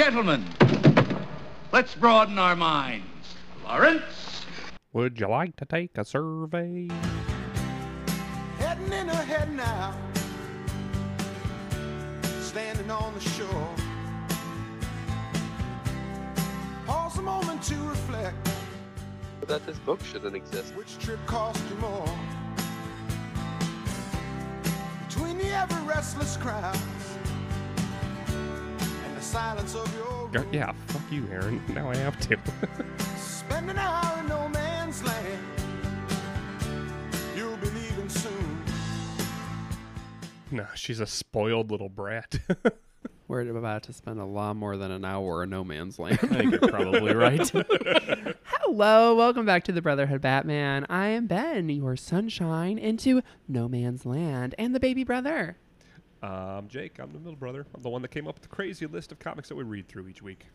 Gentlemen, let's broaden our minds. Lawrence? Would you like to take a survey? Heading in ahead now, standing on the shore. Pause a moment to reflect that this book shouldn't exist. which trip cost you more. Between the ever restless crowds and the silence of your room, Yeah, fuck you, Aaron. Now I have to. spend an hour in no man's land. You'll be leaving soon. no, she's a spoiled little brat. We're about to spend a lot more than an hour in no man's land. I think you're probably right. Hello, welcome back to the Brotherhood Batman. I am Ben, your sunshine into no man's land, and the baby brother. Um, Jake, I'm the middle brother. I'm the one that came up with the crazy list of comics that we read through each week.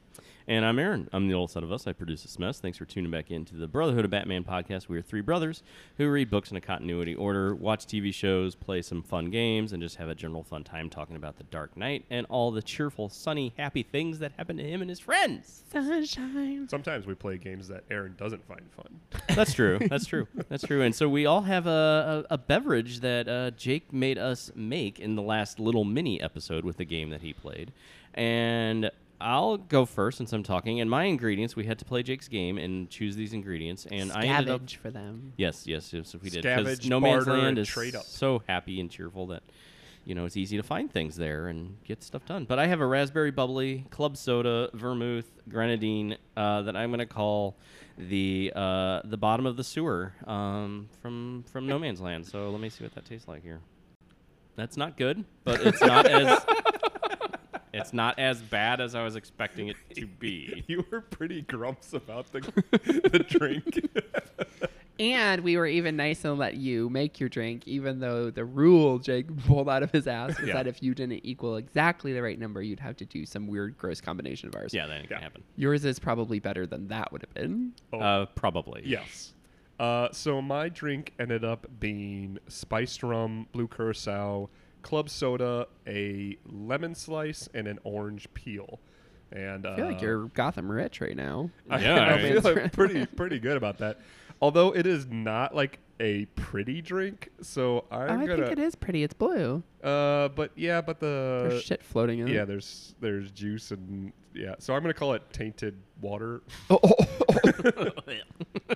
And I'm Aaron. I'm the old son of us. I produce this mess. Thanks for tuning back into the Brotherhood of Batman podcast. We are three brothers who read books in a continuity order, watch TV shows, play some fun games, and just have a general fun time talking about the Dark Knight and all the cheerful, sunny, happy things that happen to him and his friends. Sunshine. Sometimes we play games that Aaron doesn't find fun. That's true. That's true. That's true. And so we all have a, a, a beverage that uh, Jake made us make in the last little mini episode with the game that he played. And I'll go first since I'm talking. And my ingredients, we had to play Jake's game and choose these ingredients. And I ended up. Scavenge for them. Yes, yes, yes. We did because No Man's Land is trade up. so happy and cheerful that you know it's easy to find things there and get stuff done. But I have a raspberry bubbly, club soda, vermouth, grenadine uh, that I'm gonna call the uh, the bottom of the sewer um, from from No Man's Land. So let me see what that tastes like here. That's not good, but it's not as it's not as bad as I was expecting it to be. you were pretty grumps about the, the drink. And we were even nice and let you make your drink, even though the rule Jake pulled out of his ass was Yeah. that if you didn't equal exactly the right number, you'd have to do some weird, gross combination of ours. Yeah, that ain't gonna Yeah. happen. Yours is probably better than that would have been. Oh. Uh, probably. Yes. Uh, so my drink ended up being spiced rum, blue curacao, club soda, a lemon slice, and an orange peel. And uh, I feel like you're Gotham rich right now. I, Yeah, I I feel like pretty pretty good about that. Although it is not like a pretty drink, so I'm oh, I gonna. think it is pretty. It's blue. Uh, but yeah, but the There's shit floating in yeah, it. there's there's juice and yeah. So I'm gonna call it tainted water. Oh, oh, oh, oh.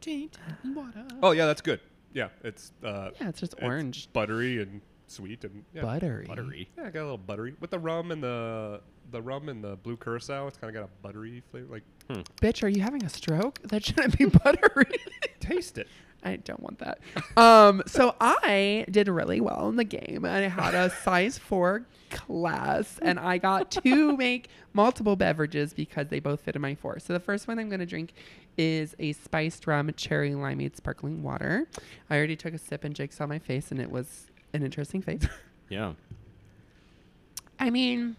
Tainted water. Oh yeah, that's good. Yeah, it's uh, Yeah, it's just it's orange. buttery and sweet and yeah. Buttery. Buttery. Yeah, I got a little buttery with the rum and the the rum and the blue curacao. It's kind of got a buttery flavor. Like Bitch, are you having a stroke? That shouldn't be buttery. taste it. I don't want that. Um, so I did really well in the game, and I had a size four class, and I got to make multiple beverages because they both fit in my four. So the first one I'm going to drink is a spiced rum cherry limeade sparkling water. I already took a sip, and Jake saw my face, and it was an interesting face. Yeah. I mean,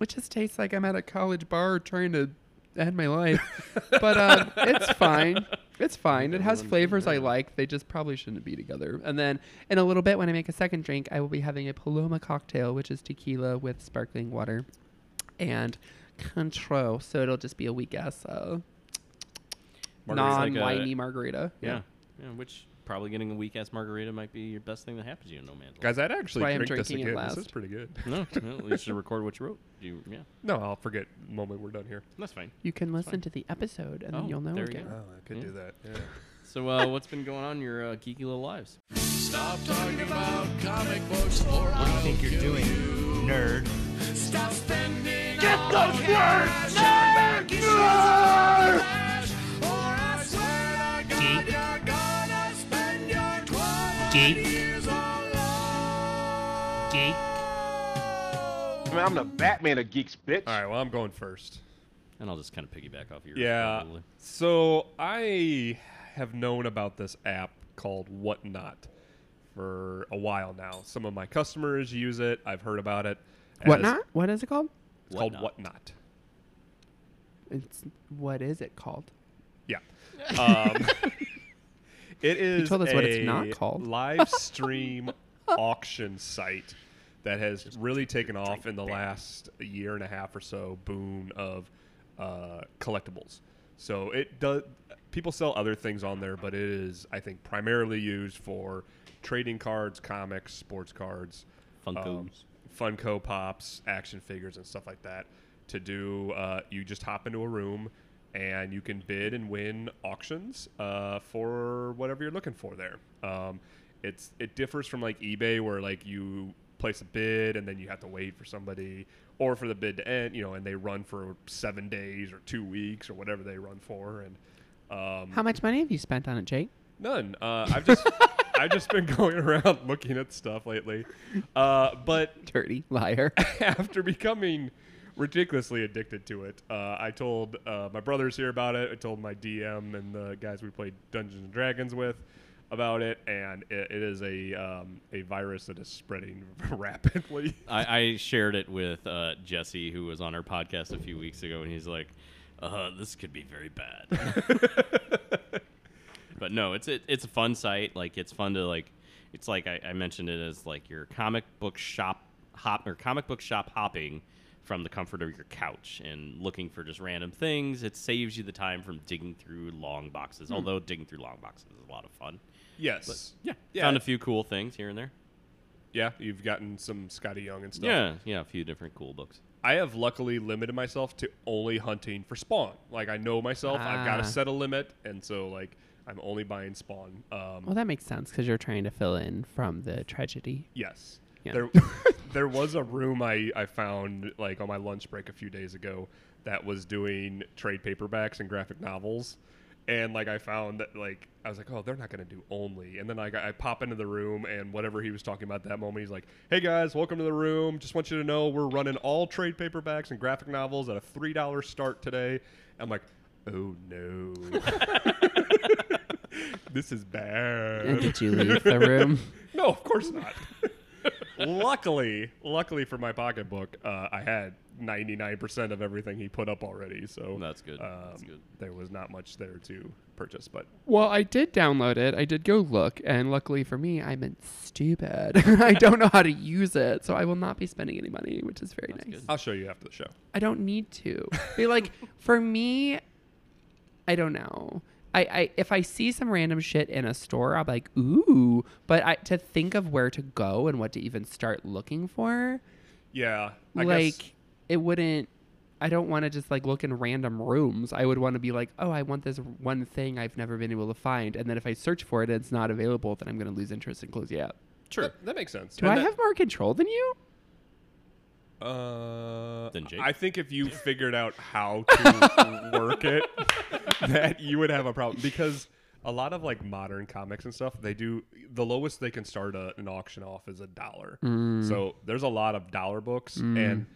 it just tastes like I'm at a college bar trying to end my life. but um, it's fine. It's fine. It has flavors I like. They just probably shouldn't be together. And then in a little bit, when I make a second drink, I will be having a Paloma cocktail, which is tequila with sparkling water and Cointreau. So it'll just be a weak ass uh, Margarita's like a- non-winey margarita. Yeah. Yeah, which probably getting a weak ass margarita might be your best thing that happens to you in No Man's Land. Guys, I'd actually why I'm drink this drinking it again. This is pretty good. No, no, you should record what you wrote. You, yeah, No, I'll forget the moment we're done here. that's fine. You can listen to the episode and Oh, then you'll know there you again. go. Oh, I could Yeah. do that. Yeah. So, uh, what's been going on in your uh, geeky little lives? Stop talking about comic books or what do you think you're doing, nerd? Stop spending Get those words, nerd! Nerd! I mean, I'm the Batman of geeks, bitch. All right. Well, I'm going first. And I'll just kind of piggyback off yours. Yeah. probably. So I have known about this app called Whatnot for a while now. Some of my customers use it. I've heard about it. What as- not? What is it called? It's called Whatnot. Whatnot. It's what is it called? Yeah. Um, it is told us what it's not called. live stream auction site that has really taken off in the last year and a half or so boom of uh, collectibles. So it does. People sell other things on there, but it is, I think, primarily used for trading cards, comics, sports cards, Funkos. um, Funko Pops, action figures, and stuff like that. To do, uh, you just hop into a room and you can bid and win auctions uh, for whatever you're looking for there. Um, it's it differs from like eBay where like you place a bid and then you have to wait for somebody or for the bid to end, you know, and they run for seven days or two weeks or whatever they run for. And um, How much money have you spent on it, Jake? None. Uh, I've just I've just been going around looking at stuff lately. Uh, but Dirty liar. after becoming ridiculously addicted to it, uh, I told uh, my brothers here about it. I told my DM and the guys we played Dungeons and Dragons with about it, and it, it is a um, a virus that is spreading rapidly. I, I shared it with uh, Jesse, who was on our podcast a few weeks ago, and he's like, uh, "This could be very bad." but no, it's it, it's a fun site. Like it's fun to like. It's like I, I mentioned it as like your comic book shop hop or comic book shop hopping from the comfort of your couch and looking for just random things. It saves you the time from digging through long boxes. Although digging through long boxes is a lot of fun. Yes. But Yeah, Yeah. found a few cool things here and there. Yeah. You've gotten some Skottie Young and stuff. Yeah, yeah, a few different cool books. I have luckily limited myself to only hunting for spawn. Like I know myself, I've got Ah. to set a limit, and so like I'm only buying spawn. Um, well, that makes sense because you're trying to fill in from the tragedy. yes, Yeah. there there was a room I I found like on my lunch break a few days ago that was doing trade paperbacks and graphic novels. And like I found that like I was like, oh, they're not gonna do only. And then like I pop into the room and whatever he was talking about that moment, he's like, hey guys, welcome to the room. Just want you to know we're running all trade paperbacks and graphic novels at a three dollar start today. I'm like, oh no, this is bad. And did you leave the room? No, of course not. Luckily, luckily for my pocketbook, uh, I had 99% of everything he put up already. So That's good. Um, That's good. There was not much there to purchase, but Well, I did download it. I did go look, and luckily for me, I'm stupid. I don't know how to use it, so I will not be spending any money, which is very That's nice. good. I'll show you after the show. I don't need to. Be like, for me, I don't know. I, I if I see some random shit in a store, I'm like, ooh. But I, to think of where to go and what to even start looking for, Yeah, I like guess it wouldn't. I don't want to just like look in random rooms. I would want to be like, oh, I want this one thing I've never been able to find, and then if I search for it and it's not available, then I'm going to lose interest and close the out. Sure. that, that makes sense. Do And I that- have more control than you? Uh, Then Jake. I think if you figured out how to work it, that you would have a problem because a lot of like modern comics and stuff, they do the lowest they can start a, an auction off is a dollar. So there's a lot of dollar books and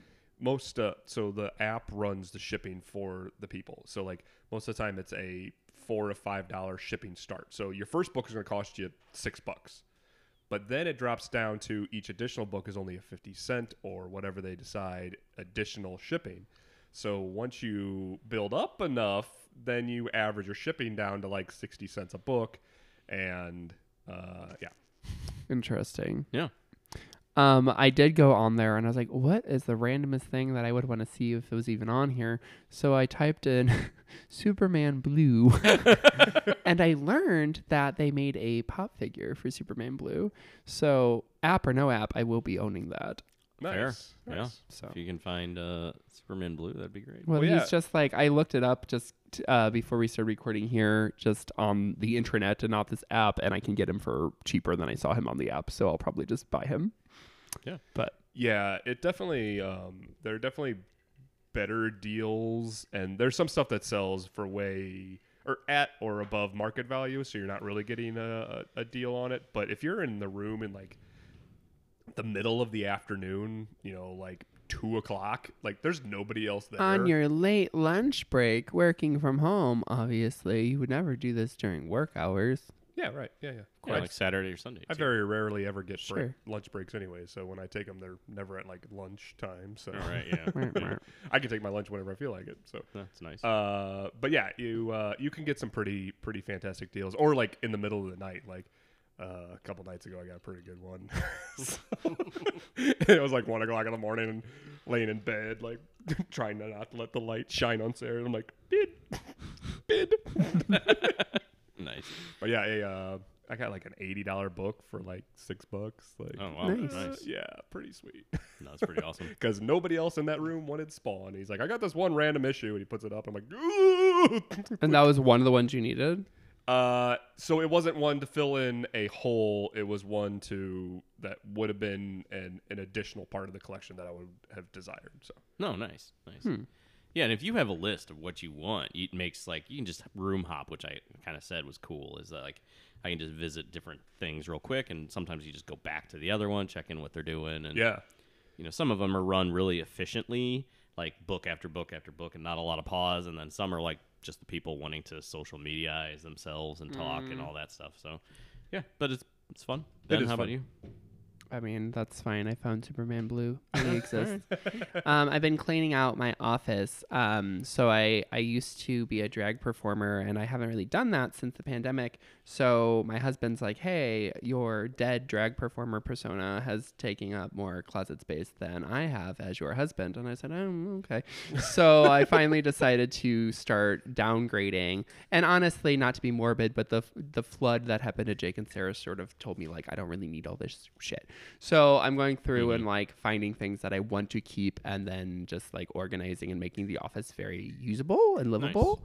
most uh, so the app runs the shipping for the people. So like most of the time it's a four to five dollar shipping start. So your first book is going to cost you six bucks but then it drops down to each additional book is only a 50 cent or whatever they decide additional shipping so once you build up enough then you average your shipping down to like 60 cents a book and uh, yeah Interesting. Yeah. Um, I did go on there and I was like, what is the randomest thing that I would want to see if it was even on here? So I typed in Superman Blue and I learned that they made a pop figure for Superman Blue. So, app or no app, I will be owning that. Fair. nice, Yeah. So, If you can find uh, Superman Blue, that'd be great. well, Well, yeah. he's just like, I looked it up just uh, before we started recording here, just on the intranet and not this app, and I can get him for cheaper than I saw him on the app. So, I'll probably just buy him. Yeah. But, yeah it definitely um, there are definitely better deals and there's some stuff that sells for way or at or above market value so you're not really getting a, a, deal on it. But if you're in the room in like the middle of the afternoon you know like two o'clock like there's nobody else there. On your late lunch break working from home obviously you would never do this during work hours yeah right yeah yeah, Yeah, like Saturday or Sunday. I too. very rarely ever get break, Sure. lunch breaks anyway, so when I take them, they're never at like lunch time. So All right. Yeah. I can take my lunch whenever I feel like it. So That's nice. Uh, but yeah, you uh, you can get some pretty pretty fantastic deals, or like in the middle of the night. Like Uh, a couple nights ago, I got a pretty good one. So- it was like one o'clock in the morning, and laying in bed, like trying not to not let the light shine on Sarah. And I'm like, bid, bid. Nice. But yeah, a, uh, I got like an eighty dollar book for like six bucks. Like, Oh wow, Nice. nice. yeah, pretty sweet. No, that's pretty awesome. Because nobody else in that room wanted Spawn. He's like, I got this one random issue, and he puts it up. I'm like, Ooh! And that was one of the ones you needed. Uh, so it wasn't one to fill in a hole. It was one to that would have been an, an additional part of the collection that I would have desired. So No, nice, nice. Yeah, and if you have a list of what you want, it makes like you can just room hop, which I kind of said was cool. Is that like I can just visit different things real quick, and sometimes you just go back to the other one, check in what they're doing, and yeah, you know some of them are run really efficiently, like book after book after book, and not a lot of pause, and then some are like just the people wanting to social mediaize themselves and talk and mm. all that stuff. So yeah, but it's it's fun. Ben, is how about fun. you? I mean, that's fine. I found Superman Blue. It exists. um, I've been cleaning out my office. Um, so I, I used to be a drag performer, and I haven't really done that since the pandemic. So my husband's like, "Hey, your dead drag performer persona has taken up more closet space than I have as your husband." And I said, "Oh, okay." so I finally decided to start downgrading. And honestly, not to be morbid, but the the flood that happened to Jake and Sarah sort of told me like I don't really need all this shit. So I'm going through and mm-hmm. like finding things that I want to keep, and then just like organizing and making the office very usable and livable.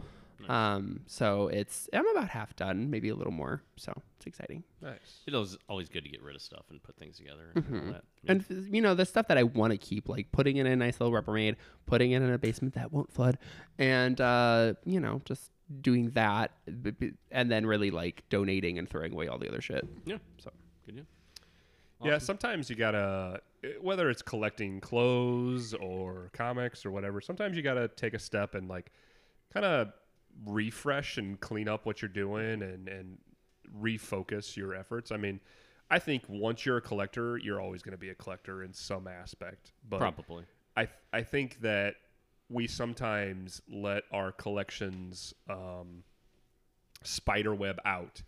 Um, so it's I'm about half done, maybe a little more. So it's exciting. nice. It's always, always good to get rid of stuff and put things together and all that. And you know the stuff that I want to keep, like putting it in a nice little Rubbermaid, putting it in a basement that won't flood, and uh, you know just doing that, b- b- and then really like donating and throwing away all the other shit. yeah, So good deal. Yeah, sometimes you gotta whether it's collecting clothes or comics or whatever. Sometimes you gotta take a step and like kind of refresh and clean up what you're doing and and refocus your efforts. I mean, I think once you're a collector, you're always going to be a collector in some aspect. But Probably. I I think that we sometimes let our collections um, spiderweb out,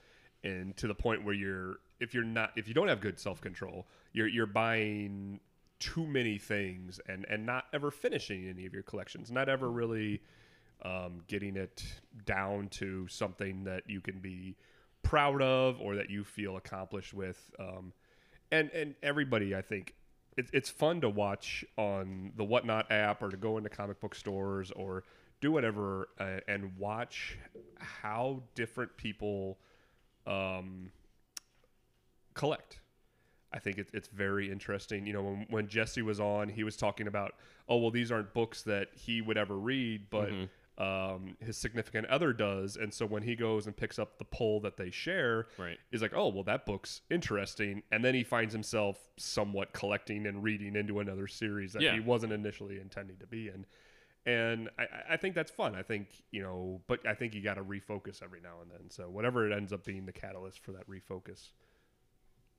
and to the point where you're if you're not if you don't have good self control, you're you're buying too many things and and not ever finishing any of your collections, not ever really um, getting it down to something that you can be proud of or that you feel accomplished with. Um, and and everybody, I think, it, it's fun to watch on the Whatnot app or to go into comic book stores or do whatever uh, and watch how different people um, collect. I think it's it's very interesting. You know, when, when Jesse was on, he was talking about, oh well, these aren't books that he would ever read, but um, his significant other does. And so when he goes and picks up the poll that they share, Right. is like, oh well, that book's interesting, and then he finds himself somewhat collecting and reading into another series that Yeah. he wasn't initially intending to be in. And I, I think that's fun. I think you know, but I think you got to refocus every now and then. So whatever it ends up being the catalyst for that refocus,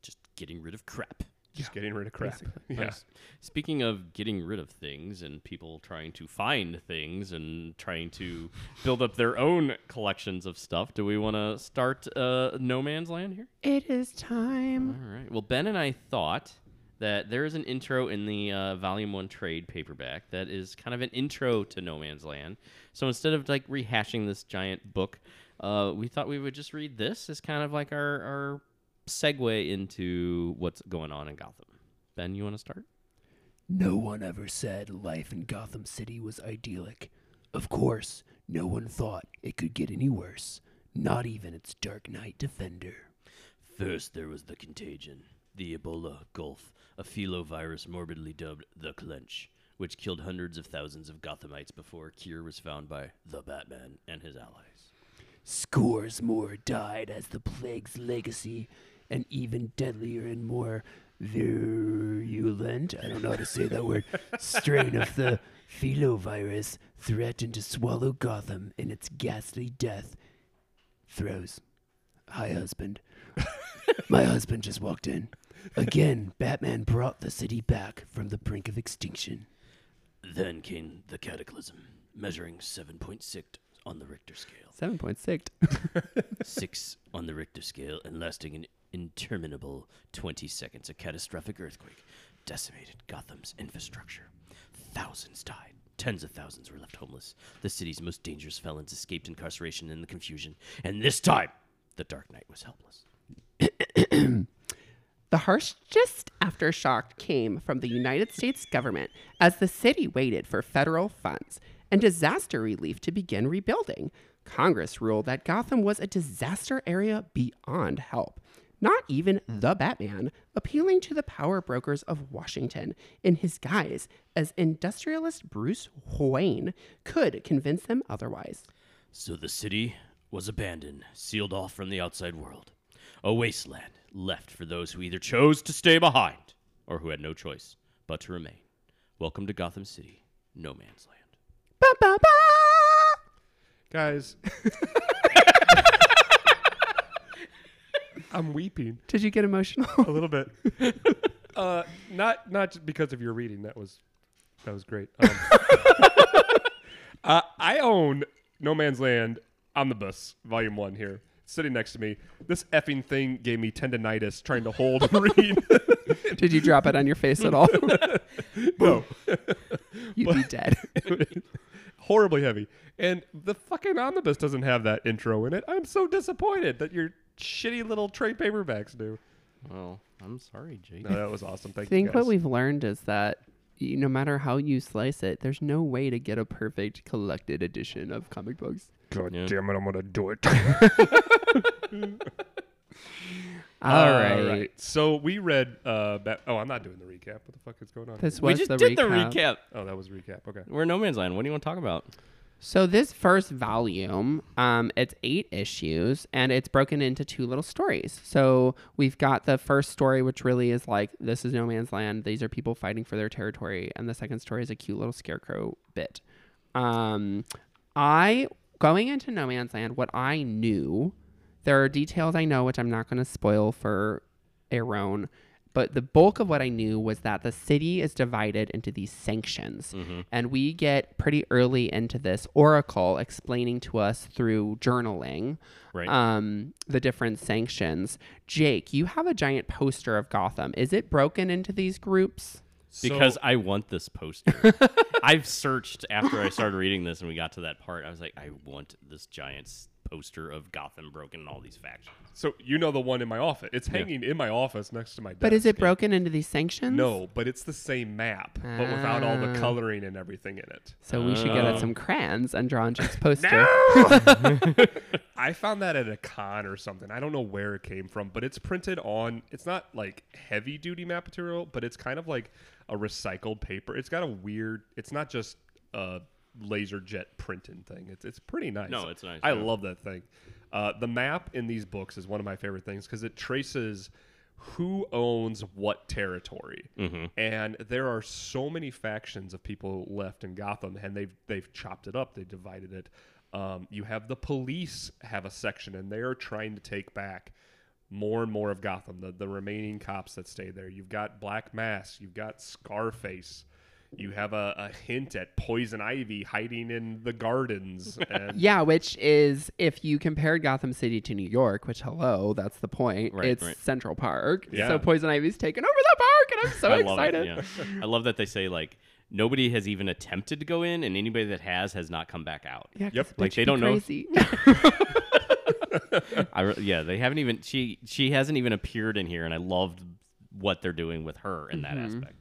Just getting rid of crap. Just getting rid of crap. Yeah. Nice. Speaking of getting rid of things and people trying to find things and trying to build up their own collections of stuff, do we want to start uh, No Man's Land here? It is time. All right. Well, Ben and I thought that there is an intro in the uh, Volume 1 trade paperback that is kind of an intro to No Man's Land. So instead of like rehashing this giant book, uh, we thought we would just read this as kind of like our, our segue into what's going on in Gotham. Ben, you want to start? No one ever said life in Gotham City was idyllic. Of course, no one thought it could get any worse. Not even its Dark Knight Defender. First, there was the contagion, the Ebola Gulf, a filovirus morbidly dubbed the Clench, which killed hundreds of thousands of Gothamites before a cure was found by the Batman and his allies. Scores more died as the plague's legacy, and even deadlier and more virulent, I don't know how to say that word, strain of the filovirus threatened to swallow Gotham in its ghastly death. Throes. Hi, husband. My husband just walked in. Again, Batman brought the city back from the brink of extinction. Then came the cataclysm, measuring 7.6 on the Richter scale. Seven point six. Six on the Richter scale and lasting an interminable 20 seconds, a catastrophic earthquake decimated Gotham's infrastructure. Thousands died. Tens of thousands were left homeless. The city's most dangerous felons escaped incarceration in the confusion. And this time, the Dark Knight was helpless. The harshest aftershock came from the United States government as the city waited for federal funds and disaster relief to begin rebuilding. Congress ruled that Gotham was a disaster area beyond help. Not even the Batman, appealing to the power brokers of Washington in his guise as industrialist Bruce Wayne, could convince them otherwise. So the city was abandoned, sealed off from the outside world. A wasteland left for those who either chose to stay behind or who had no choice but to remain. Welcome to Gotham City, no man's land. Ba, ba, ba! Guys. I'm weeping Did you get emotional? a little bit. Uh, not not just because of your reading. That was that was great. Um, uh, I own No Man's Land Omnibus Volume One here, sitting next to me. This effing thing gave me tendonitis trying to hold and read. Did you drop it on your face at all? no, You'd be dead. horribly heavy. And the fucking omnibus doesn't have that intro in it. I'm so disappointed that your shitty little trade paperbacks do. Well, I'm sorry, Jake. No, that was awesome. Thank you. I think what guys. we've learned is that y- no matter how you slice it, there's no way to get a perfect collected edition of comic books. God Yeah. damn it, I'm gonna do it. All right. So we read. Uh, Bat- oh, I'm not doing the recap. What the fuck is going on? This here? We was just the did the recap. recap. Oh, that was recap. Okay. We're no man's land. What do you want to talk about? So this first volume, um, it's eight issues, and it's broken into two little stories. So we've got the first story, which really is like this is no man's land. These are people fighting for their territory, and the second story is a cute little scarecrow bit. Um, I going into no man's land, what I knew, there are details I know which I'm not going to spoil for Aaron. But the bulk of what I knew was that the city is divided into these sanctions. And we get pretty early into this Oracle explaining to us through journaling Right. um, the different sanctions. Jake, you have a giant poster of Gotham. Is it broken into these groups? because So- I want this poster. I've searched after I started reading this and we got to that part. I was like, I want this giant s- poster of Gotham broken and all these factions. So you know the one in my office. It's hanging in my office next to my desk. But is it broken into these sanctions? No, but it's the same map, but without all the Ah. coloring and everything in it. So we should get Oh. us some crayons and draw on Jake's poster. I found that at a con or something. I don't know where it came from, but it's printed on. It's not like heavy duty map material, but it's kind of like a recycled paper. It's got a weird. It's not just a laser jet printing thing. It's it's pretty nice. No, it's nice, I yeah. love that thing. Uh, the map in these books is one of my favorite things because it traces who owns what territory, Mm-hmm. and there are so many factions of people left in Gotham, and they've they've chopped it up, they divided it. Um, you have the police have a section, and they are trying to take back more and more of Gotham, the the remaining cops that stay there. You've got Black Mass, you've got Scarface. You have a, a hint at Poison Ivy hiding in the gardens. And Yeah, which is if you compared Gotham City to New York, which hello, that's the point. Right, it's right. Central Park. Yeah. So Poison Ivy's taken over the park, and I'm so I love excited. it. Yeah. I love that they say like nobody has even attempted to go in, and anybody that has has not come back out. Yeah, 'cause Yep. Like, they don't know if- crazy. I re- yeah, they haven't even she she hasn't even appeared in here, and I loved what they're doing with her in that mm-hmm. aspect.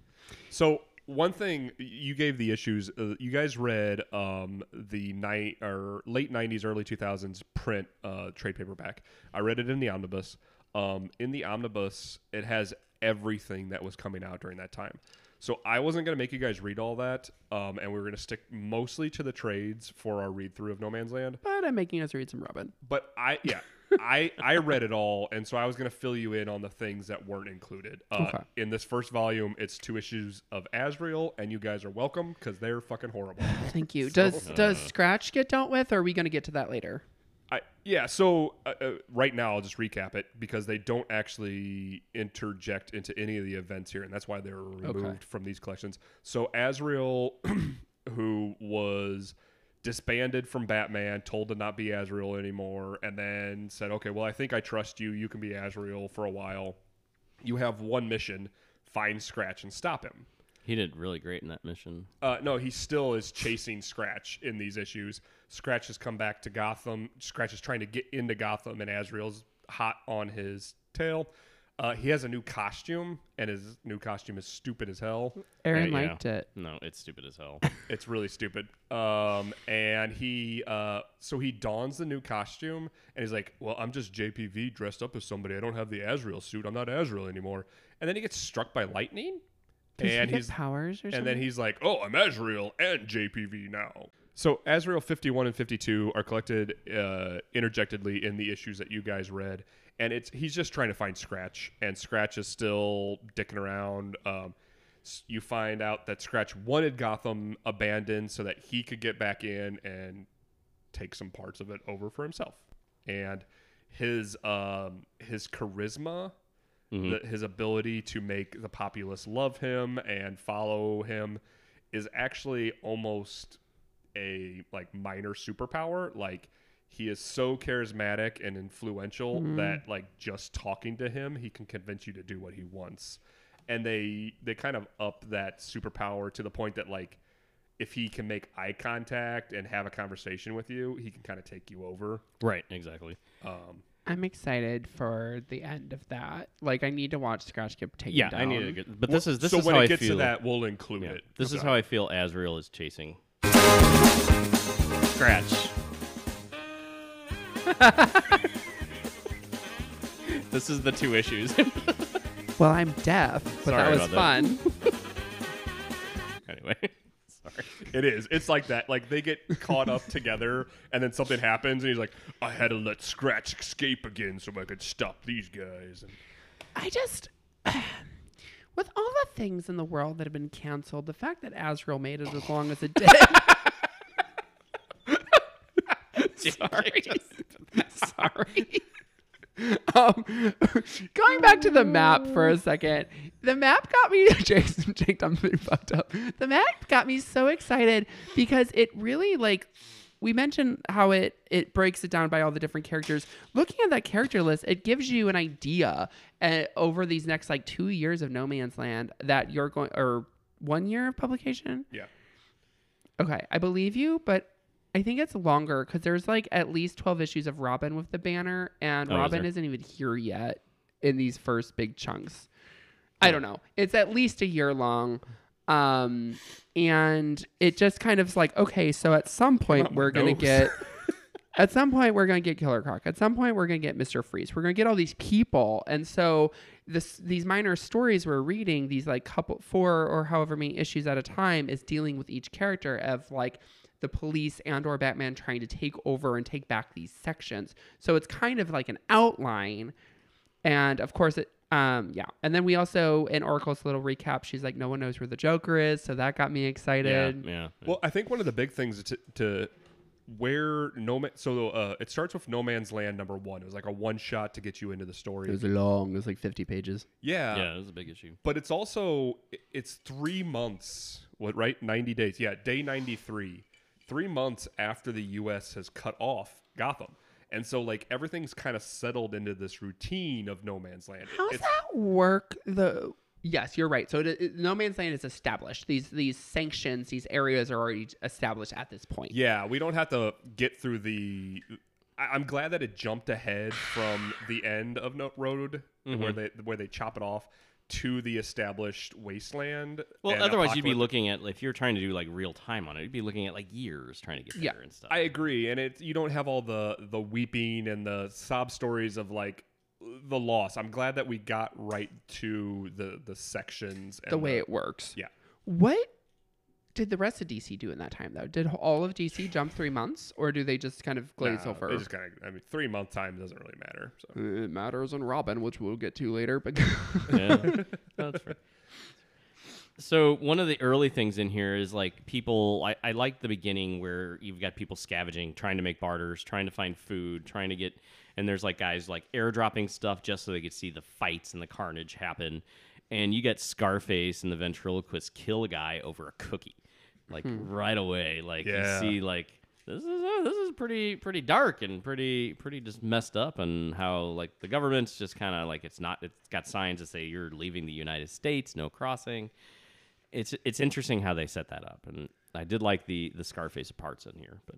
So one thing you gave the issues. Uh, you guys read um, the night or late '90s, early 2000s print uh, trade paperback. I read it in the omnibus. Um, in the omnibus, it has everything that was coming out during that time. So I wasn't going to make you guys read all that, um, and we were going to stick mostly to the trades for our read through of No Man's Land. but I'm making us read some Robin. But I, yeah, I I read it all, and so I was gonna fill you in on the things that weren't included. Uh, Okay. In this first volume, it's two issues of Azrael, and you guys are welcome because they're fucking horrible. Thank you. Does Uh. does Scratch get dealt with, or are we going to get to that later? I yeah. So uh, uh, right now, I'll just recap it because they don't actually interject into any of the events here, and that's why they were removed from these collections. So Azrael, who was disbanded from Batman, told to not be Azrael anymore, and then said, "Okay, well, I think I trust you. You can be Azrael for a while. You have one mission: find Scratch and stop him." He did really great in that mission. Uh, no, he still is chasing Scratch in these issues. Scratch has come back to Gotham. Scratch is trying to get into Gotham, and Azrael's hot on his tail. Uh, he has a new costume, and his new costume is stupid as hell. Aaron Yeah, yeah. liked it. No, it's stupid as hell. It's really stupid. Um, and he, uh, so he dons the new costume, and he's like, "Well, I'm just JPV dressed up as somebody. I don't have the Azrael suit. I'm not Azrael anymore." And then he gets struck by lightning, Does he and get he's powers or something? and then he's like, "Oh, I'm Azrael and JPV now." So Azrael 51 and 52 are collected uh, interjectedly in the issues that you guys read, and it's he's just trying to find Scratch, and Scratch is still dicking around. Um, you find out that Scratch wanted Gotham abandoned so that he could get back in and take some parts of it over for himself, and his um, his charisma the, his ability to make the populace love him and follow him is actually almost a like minor superpower. Like he is so charismatic and influential that like just talking to him he can convince you to do what he wants and they they kind of up that superpower to the point that like if he can make eye contact and have a conversation with you he can kind of take you over right, exactly. um I'm excited for the end of that. Like, I need to watch Scratch get taken Yeah, down. I need to get. But this is this so is when how it I gets feel. to that we'll include yeah, it this is how I feel. Azrael is chasing. Scratch. this is the two issues. Well, I'm deaf, but Sorry that was about that. fun. anyway, sorry. It is. It's like that. Like they get caught up together, and then something happens, and he's like, "I had to let Scratch escape again so I could stop these guys." And I just, with all the things in the world that have been canceled, the fact that Azrael made it as long as it did. Sorry. Sorry. Um, going back to the map for a second, the map got me. Jason, Jake, I'm pretty fucked up. The map got me so excited because it really like we mentioned how it it breaks it down by all the different characters. Looking at that character list, it gives you an idea uh, over these next like two years of No Man's Land that you're going or one year of publication. yeah, Okay, I believe you, but I think it's longer because there's like at least 12 issues of Robin with the banner, and Oh, is Robin there? isn't even here yet in these first big chunks. I don't know. It's at least a year long. Um, and it just kind of is like, okay, so at some point we're going to get. At some point, we're going to get Killer Croc. At some point, we're going to get Mr. Freeze. We're going to get all these people. And so, this these minor stories we're reading, these like couple, four or however many issues at a time, is dealing with each character of like the police and or Batman trying to take over and take back these sections. So it's kind of like an outline. And of course, it, um, yeah. And then we also, in Oracle's little recap, she's like, no one knows where the Joker is. So that got me Yeah, excited. yeah. Well, I think one of the big things to, to where no man. So uh, it starts with No Man's Land number one. It was like a one shot to get you into the story. It was long. It was like 50 pages. yeah, yeah, it was a big issue. but it's also it's three months. What right? Ninety days. Yeah, day ninety three. Months after the U.S. has cut off Gotham, and so like everything's kind of settled into this routine of No Man's Land. How does It's- that work? The yes, you're right. So it, it- No Man's Land is established. These these sanctions, these areas are already established at this point. Yeah, we don't have to get through the. I- I'm glad that it jumped ahead from the end of No Road, Mm-hmm. where they where they chop it off, to the established wasteland. Well, otherwise you'd be looking at if you're trying to do like real time on it, you'd be looking at like years trying to get there Yeah. and stuff. I agree, and it you don't have all the the weeping and the sob stories of like the loss. I'm glad that we got right to the the sections. And the way it works. Yeah. What did the rest of DC do in that time though? Did all of DC jump three months, or do they just kind of glaze Nah, over? They just kind of. I mean, three month time doesn't really matter. So. it matters on Robin, which we'll get to later. But yeah, that's fair. So one of the early things in here is like people. I, I like the beginning where you've got people scavenging, trying to make barters, trying to find food, trying to get. And there's like guys like airdropping stuff just so they could see the fights and the carnage happen. And you get Scarface and the ventriloquist kill a guy over a cookie, like right away. Like Yeah. you see like this is uh, this is pretty pretty dark and pretty pretty just messed up and how like the government's just kind of like it's not it's got signs that say you're leaving the United States, no crossing. It's it's interesting how they set that up, and I did like the the Scarface parts in here, but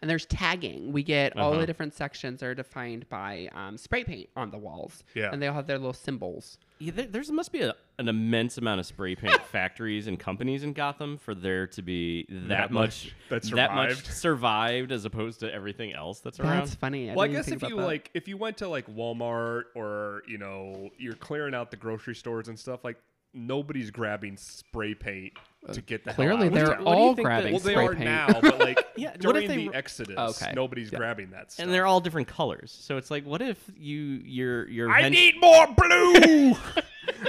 And there's tagging. We get all Uh-huh. the different sections are defined by um, spray paint on the walls. Yeah. And they all have their little symbols. yeah, there, there's must be a, an immense amount of spray paint factories and companies in Gotham for there to be that, That much much that that much survived. survived as opposed to everything else that's around. That's funny. I well, I guess if you that. like, if you went to like Walmart or you know, you're clearing out the grocery stores and stuff, like nobody's grabbing spray paint to uh, get the Clearly, hell out they're what all think that- grabbing well, they spray are paint. now, but like Yeah, what if during they the were- Exodus, oh, Okay. nobody's grabbing that stuff. and they're all different colors. So it's like, what if you you're you're? I hench- need more blue.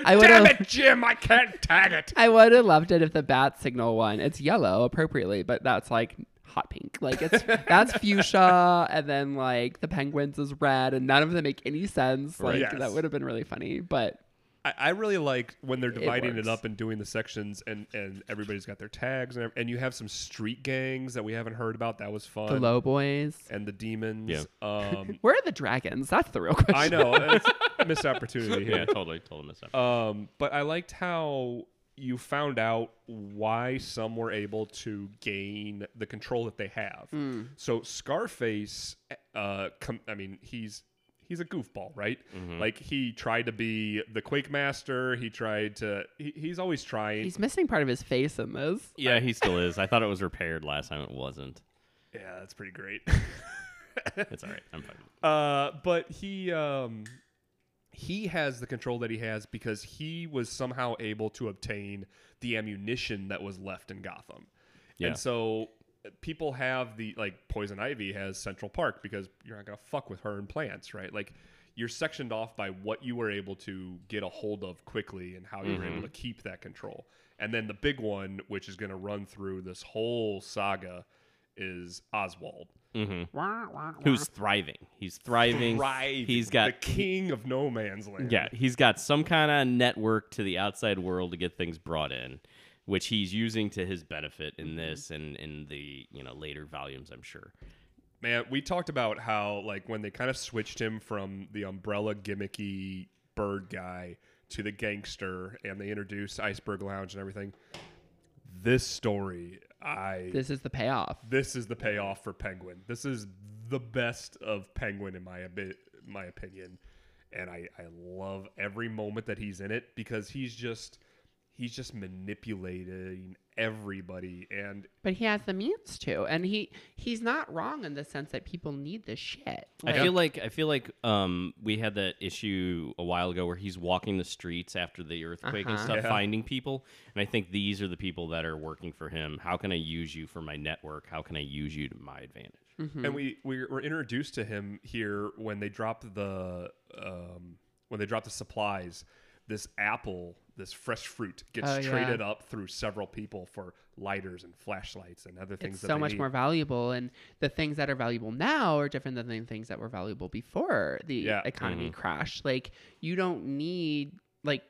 I would Damn have. it, Jim! I can't tag it. I would have loved it if the bat signal one. It's yellow appropriately, but that's like hot pink. Like it's that's fuchsia, and then like the penguins is red, and none of them make any sense. Like Yes. that would have been really funny, but I, I really like when they're dividing it, works. up and doing the sections, and and everybody's got their tags, and and you have some street gangs that we haven't heard about. That was fun. the low boys. and the demons. Yeah. Um, Where are the dragons? That's the real question. I know it's a missed opportunity yeah, totally, totally missed up. Um, but I liked how you found out why some were able to gain the control that they have. So Scarface, uh, com- I mean, he's he's a goofball, right? Like he tried to be the Quake Master. He tried to. He, he's always trying. He's missing part of his face in this. yeah, he still is. I thought it was repaired last time. It wasn't. yeah, that's pretty great. It's all right. I'm fine. Uh, but he um, he has the control that he has because he was somehow able to obtain the ammunition that was left in Gotham. Yeah. And so people have the like Poison Ivy has Central Park because you're not gonna fuck with her and plants, right? Like you're sectioned off by what you were able to get a hold of quickly and how you were able mm-hmm. to keep that control. And then the big one, which is gonna run through this whole saga, is Oswald. Mm-hmm. Who's thriving? He's thriving. Thriving. He's got the king of no man's land. Yeah, he's got some kind of network to the outside world to get things brought in, which he's using to his benefit in mm-hmm. this and in the you know later volumes. I'm sure. Man, we talked about how like when they kind of switched him from the umbrella gimmicky bird guy to the gangster and they introduced Iceberg Lounge and everything. This story, I This is the payoff. this is the payoff for Penguin. This is the best of Penguin in my abi- my opinion, and I I love every moment that he's in it because he's just he's just manipulating everybody and But he has the means to, and he he's not wrong in the sense that people need this shit. I feel like I feel like um, we had that issue a while ago where he's walking the streets after the earthquake and Uh-huh. stuff, Yeah. finding people, and I think these are the people that are working for him. How can I use you for my network? How can I use you to my advantage? and we we were introduced to him here when they dropped the um, when they dropped the supplies. This apple, this fresh fruit, gets Oh, yeah. traded up through several people for lighters and flashlights and other things. it's that so they much need. more valuable, and the things that are valuable now are different than the things that were valuable before the Yeah. economy mm-hmm. crashed. Like you don't need like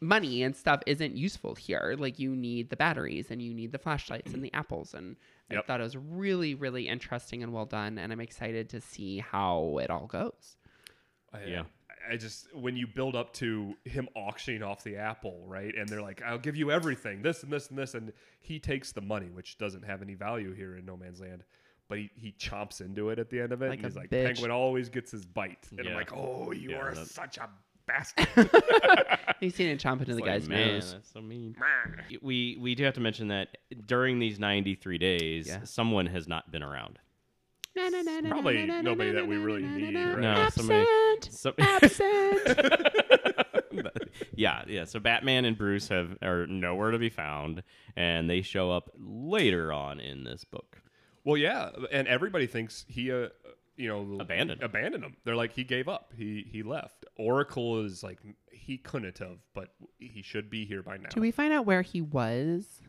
money and stuff isn't useful here. Like you need the batteries and you need the flashlights and the apples, and I thought it was really really interesting and well done, and I'm excited to see how it all goes. I, Yeah. I just when you build up to him auctioning off the apple, right? And they're like, "I'll give you everything, this and this and this," and he takes the money, which doesn't have any value here in No Man's Land. But he, he chomps into it at the end of it. Like and a he's like, bitch. Penguin always gets his bite. And I'm Yeah. like, oh, you Yeah, are that- such a bastard. He's seen it chomp into the Like, guy's man, nose. that's so mean. we we do have to mention that during these 93 days, Yeah. someone has not been around. Probably nobody that we really need, right? No, somebody- Absent. Absent. yeah, yeah. So Batman and Bruce have are nowhere to be found, and they show up later on in this book. Well, yeah, and everybody thinks he, uh, you know, Abandoned. abandoned him. They're like, he gave up. He he left. Oracle is like, he couldn't have, but he should be here by now. Do we find out where he was?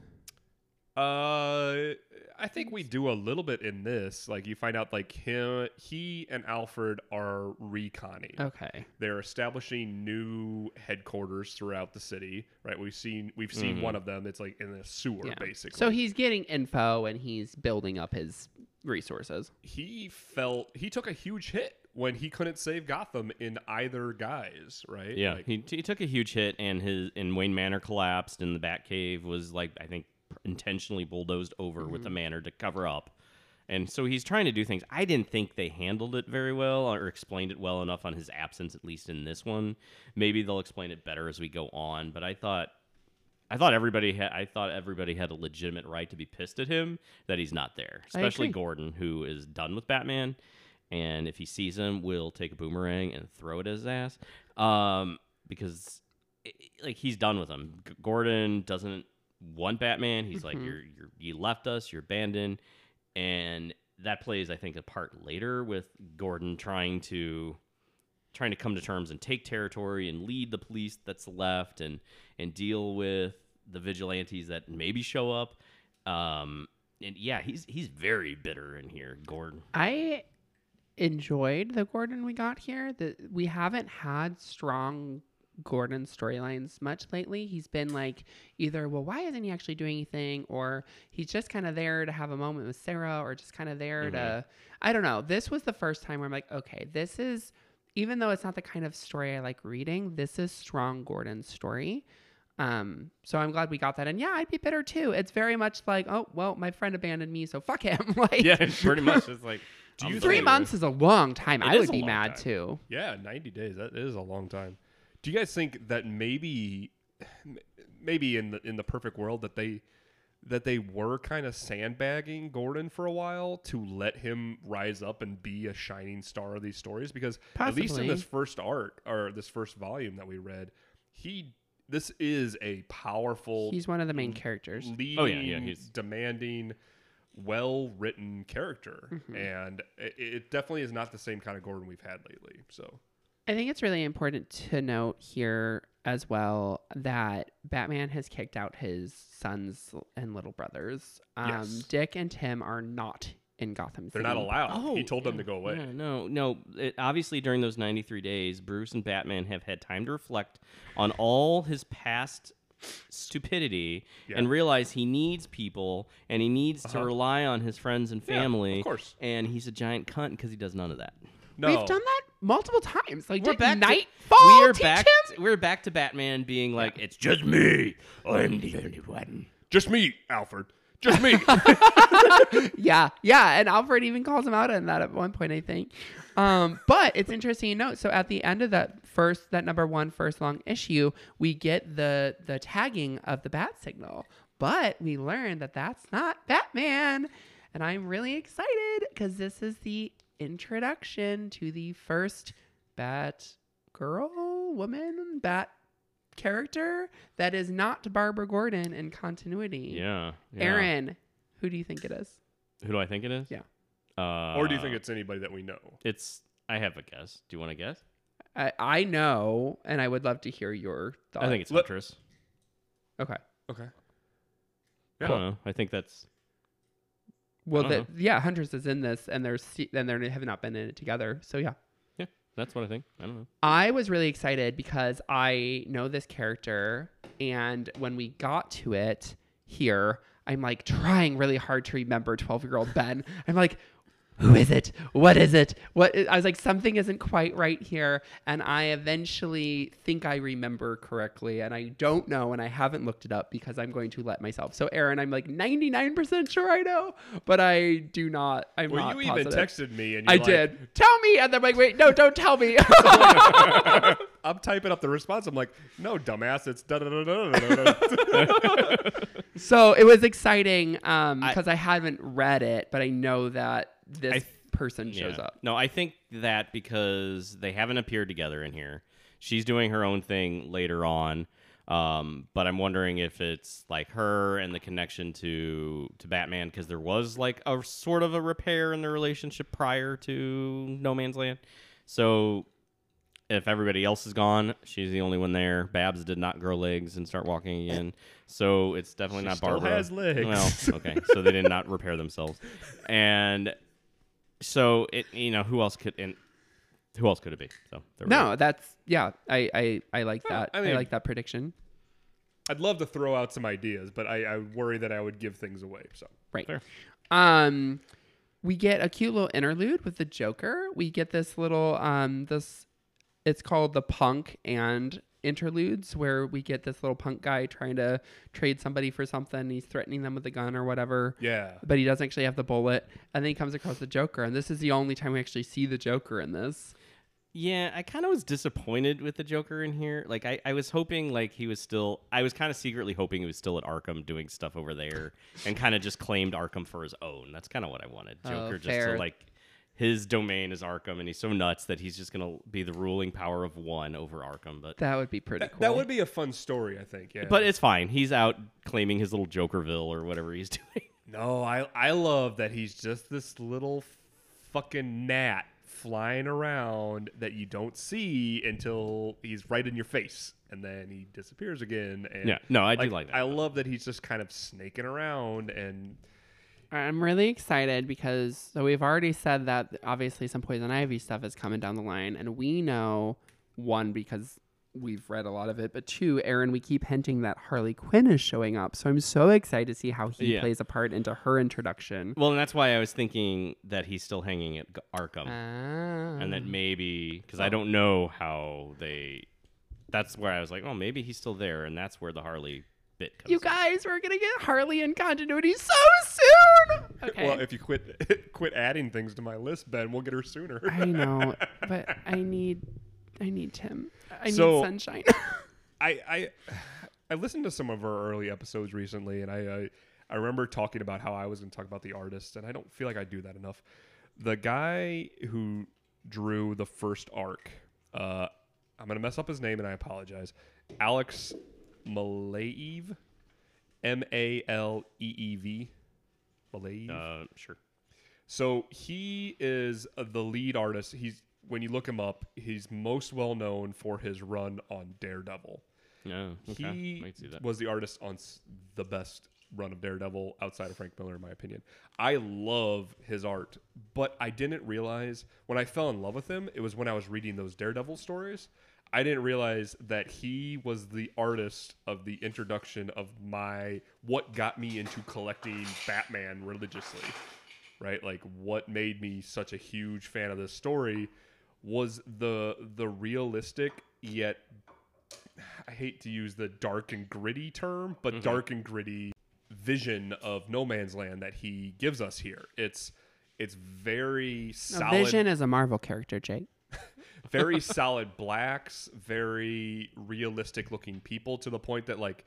Uh, I think we do a little bit in this. Like, you find out like him, he and Alfred are reconning. Okay. They're establishing new headquarters throughout the city. Right? We've seen we've seen one of them. It's like in a sewer, Yeah. basically. So he's getting info and he's building up his resources. he felt he took a huge hit when he couldn't save Gotham in either guise, right? Yeah, Like, he, he took a huge hit, and his and Wayne Manor collapsed, and the Batcave was like I think intentionally bulldozed over with the Manor to cover up. And so he's trying to do things. I didn't think they handled it very well or explained it well enough on his absence, at least in this one. Maybe they'll explain it better as we go on. But I thought, I thought everybody had, I thought everybody had a legitimate right to be pissed at him that he's not there, especially. Gordon, who is done with Batman, and if he sees him, will take a boomerang and throw it at his ass, um, because like he's done with him. G- Gordon doesn't want Batman. He's like, Mhm. you're, you're you left us, you're abandoned, and that plays, I think, a part later with Gordon trying to trying to come to terms and take territory and lead the police that's left and and deal with the vigilantes that maybe show up. Um, and yeah, he's he's very bitter in here, Gordon. I enjoyed the Gordon we got here. That we haven't had strong Gordon storylines much lately. He's been like either, well, why isn't he actually doing anything? Or he's just kind of there to have a moment with Sarah, or just kind of there to I don't know. This was the first time where I'm like, okay, this is even though it's not the kind of story I like reading, this is strong Gordon's story. Um, so I'm glad we got that. And yeah, I'd be bitter too. It's very much like, oh well, my friend abandoned me, so fuck him. like Yeah, pretty much. It's like Do you three months is a long time. It I would be mad time. too. Yeah, 90 days. That is a long time. Do you guys think that maybe maybe in the in the perfect world that they that they were kind of sandbagging Gordon for a while to let him rise up and be a shining star of these stories because at least in this first art or this first volume that we read, he this is a powerful He's one of the main characters. leading, Oh, yeah, yeah, he's- demanding, well written character, Mm-hmm. and it, it definitely is not the same kind of Gordon we've had lately. So I think it's really important to note here as well that Batman has kicked out his sons and little brothers. Um, Yes. Dick and Tim are not in Gotham they're not allowed. Oh, he told them to go away. Yeah, no, no. It, obviously, during those 93 days, Bruce and Batman have had time to reflect on all his past stupidity Yeah. and realize he needs people and he needs to Uh-huh. rely on his friends and Yeah, of family. course. And he's a giant cunt because he does none of that. No, We've done that multiple times. Like We're did back to- Nightfall we're teach back. him? we're back to Batman being like, "It's just me. I'm the only one." just me, Alfred. Just me. yeah, yeah, and Alfred even calls him out on that at one point, I think. Um, but it's interesting to note. So at the end of that first, that number one first long issue, we get the the tagging of the bat signal, but we learn that that's not Batman, and I'm really excited because this is the introduction to the first Bat girl, woman, Bat character that is not Barbara Gordon in continuity. Yeah, yeah. Aaron, who do you think it is? Who do I think it is? Yeah. Uh, or do you think it's anybody that we know? it's? I have a guess. Do you want to guess? I, I know, and I would love to hear your thoughts. I think it's Let- Huntress. okay. Okay. I don't know. I think that's Well, don't uh-huh. yeah, Huntress is in this, and there's se- and they have not been in it together. So yeah, yeah. That's what I think. I don't know. I was really excited because I know this character, and when we got to it here, I'm like trying really hard to remember 12 year old Ben. I'm like, who is it? What is it? What? I was like, something isn't quite right here, and I eventually think I remember correctly, and I don't know, and I haven't looked it up because I'm going to let myself. So, Aaron, I'm like 99% sure I know, but I do not. I'm Well, not you even texted me, and I like, did. Tell me, and I'm like, wait, no, don't tell me. I'm typing up the response. I'm like, no, dumbass. It's da da da da da da. So it was exciting um, I- because I, haven't read it, but I know that this th- person shows Yeah. up. No, I think that because they haven't appeared together in here. She's doing her own thing later on. Um, but I'm wondering if it's like her and the connection to to Batman because there was like a sort of a repair in their relationship prior to No Man's Land. So if everybody else is gone, she's the only one there. Babs did not grow legs and start walking again, so it's definitely She not still Barbara. has legs. Well, okay, so they did not repair themselves, and so it you know who else could and who else could it be? So there we go. No, that's yeah. I I, I like that. I I, like that prediction. I'd love to throw out some ideas, but I, I worry that I would give things away. So Right. Fair. Um, we get a cute little interlude with the Joker. We get this little um this it's called the punk and interludes where we get this little punk guy trying to trade somebody for something. He's threatening them with a gun or whatever. Yeah. But he doesn't actually have the bullet. And then he comes across the Joker. And this is the only time we actually see the Joker in this. Yeah, I kind of was disappointed with the Joker in here. Like, I, I was hoping, like, he was still. I was kind of secretly hoping he was still at Arkham doing stuff over there and kind of just claimed Arkham for his own. That's kind of what I wanted. Oh, Joker just to, like, his domain is Arkham, and he's so nuts that he's just going to be the ruling power of one over Arkham. But That would be pretty That, cool. that would be a fun story, I think. Yeah. but it's fine. He's out claiming his little Jokerville or whatever he's doing. no, I I love that he's just this little fucking gnat flying around that you don't see until he's right in your face, and then he disappears again. And Yeah, no, I do like that, I love that he's just kind of snaking around and. I'm really excited because so we've already said that obviously some poison ivy stuff is coming down the line, and we know one because we've read a lot of it, but two, Aaron, we keep hinting that Harley Quinn is showing up, so I'm so excited to see how he Yeah. plays a part into her introduction. Well, and that's why I was thinking that he's still hanging at Arkham. Ah. and that maybe because I don't know how they. That's where I was like, oh, maybe he's still there, and that's where the Harley bit comes. you in. guys, we're gonna get Harley in continuity so soon. Okay. Well, if you quit quit adding things to my list, Ben, we'll get her sooner. I know, but I need, I need Tim. I So- need sunshine. I, I I listened to some of our early episodes recently, and I I, I remember talking about how I was going to talk about the artist, and I don't feel like I do that enough. The guy who drew the first arc, uh, I'm going to mess up his name, and I apologize. Alex Maleev, M A L E E V, Maleev. Uh, sure. So he is uh, the lead artist. He's when you look him up, he's most well known for his run on Daredevil. Yeah, okay. He I see that. was the artist on s- the best run of Daredevil outside of Frank Miller, in my opinion. I love his art, but I didn't realize when I fell in love with him, it was when I was reading those Daredevil stories. I didn't realize that he was the artist of the introduction of my what got me into collecting Batman religiously. Right? Like what made me such a huge fan of this story was the the realistic yet I hate to use the dark and gritty term, but mm-hmm. dark and gritty vision of no man's land that he gives us here. It's it's very Now, solid Vision is a Marvel character, Jake. Very solid blacks, very realistic looking people to the point that like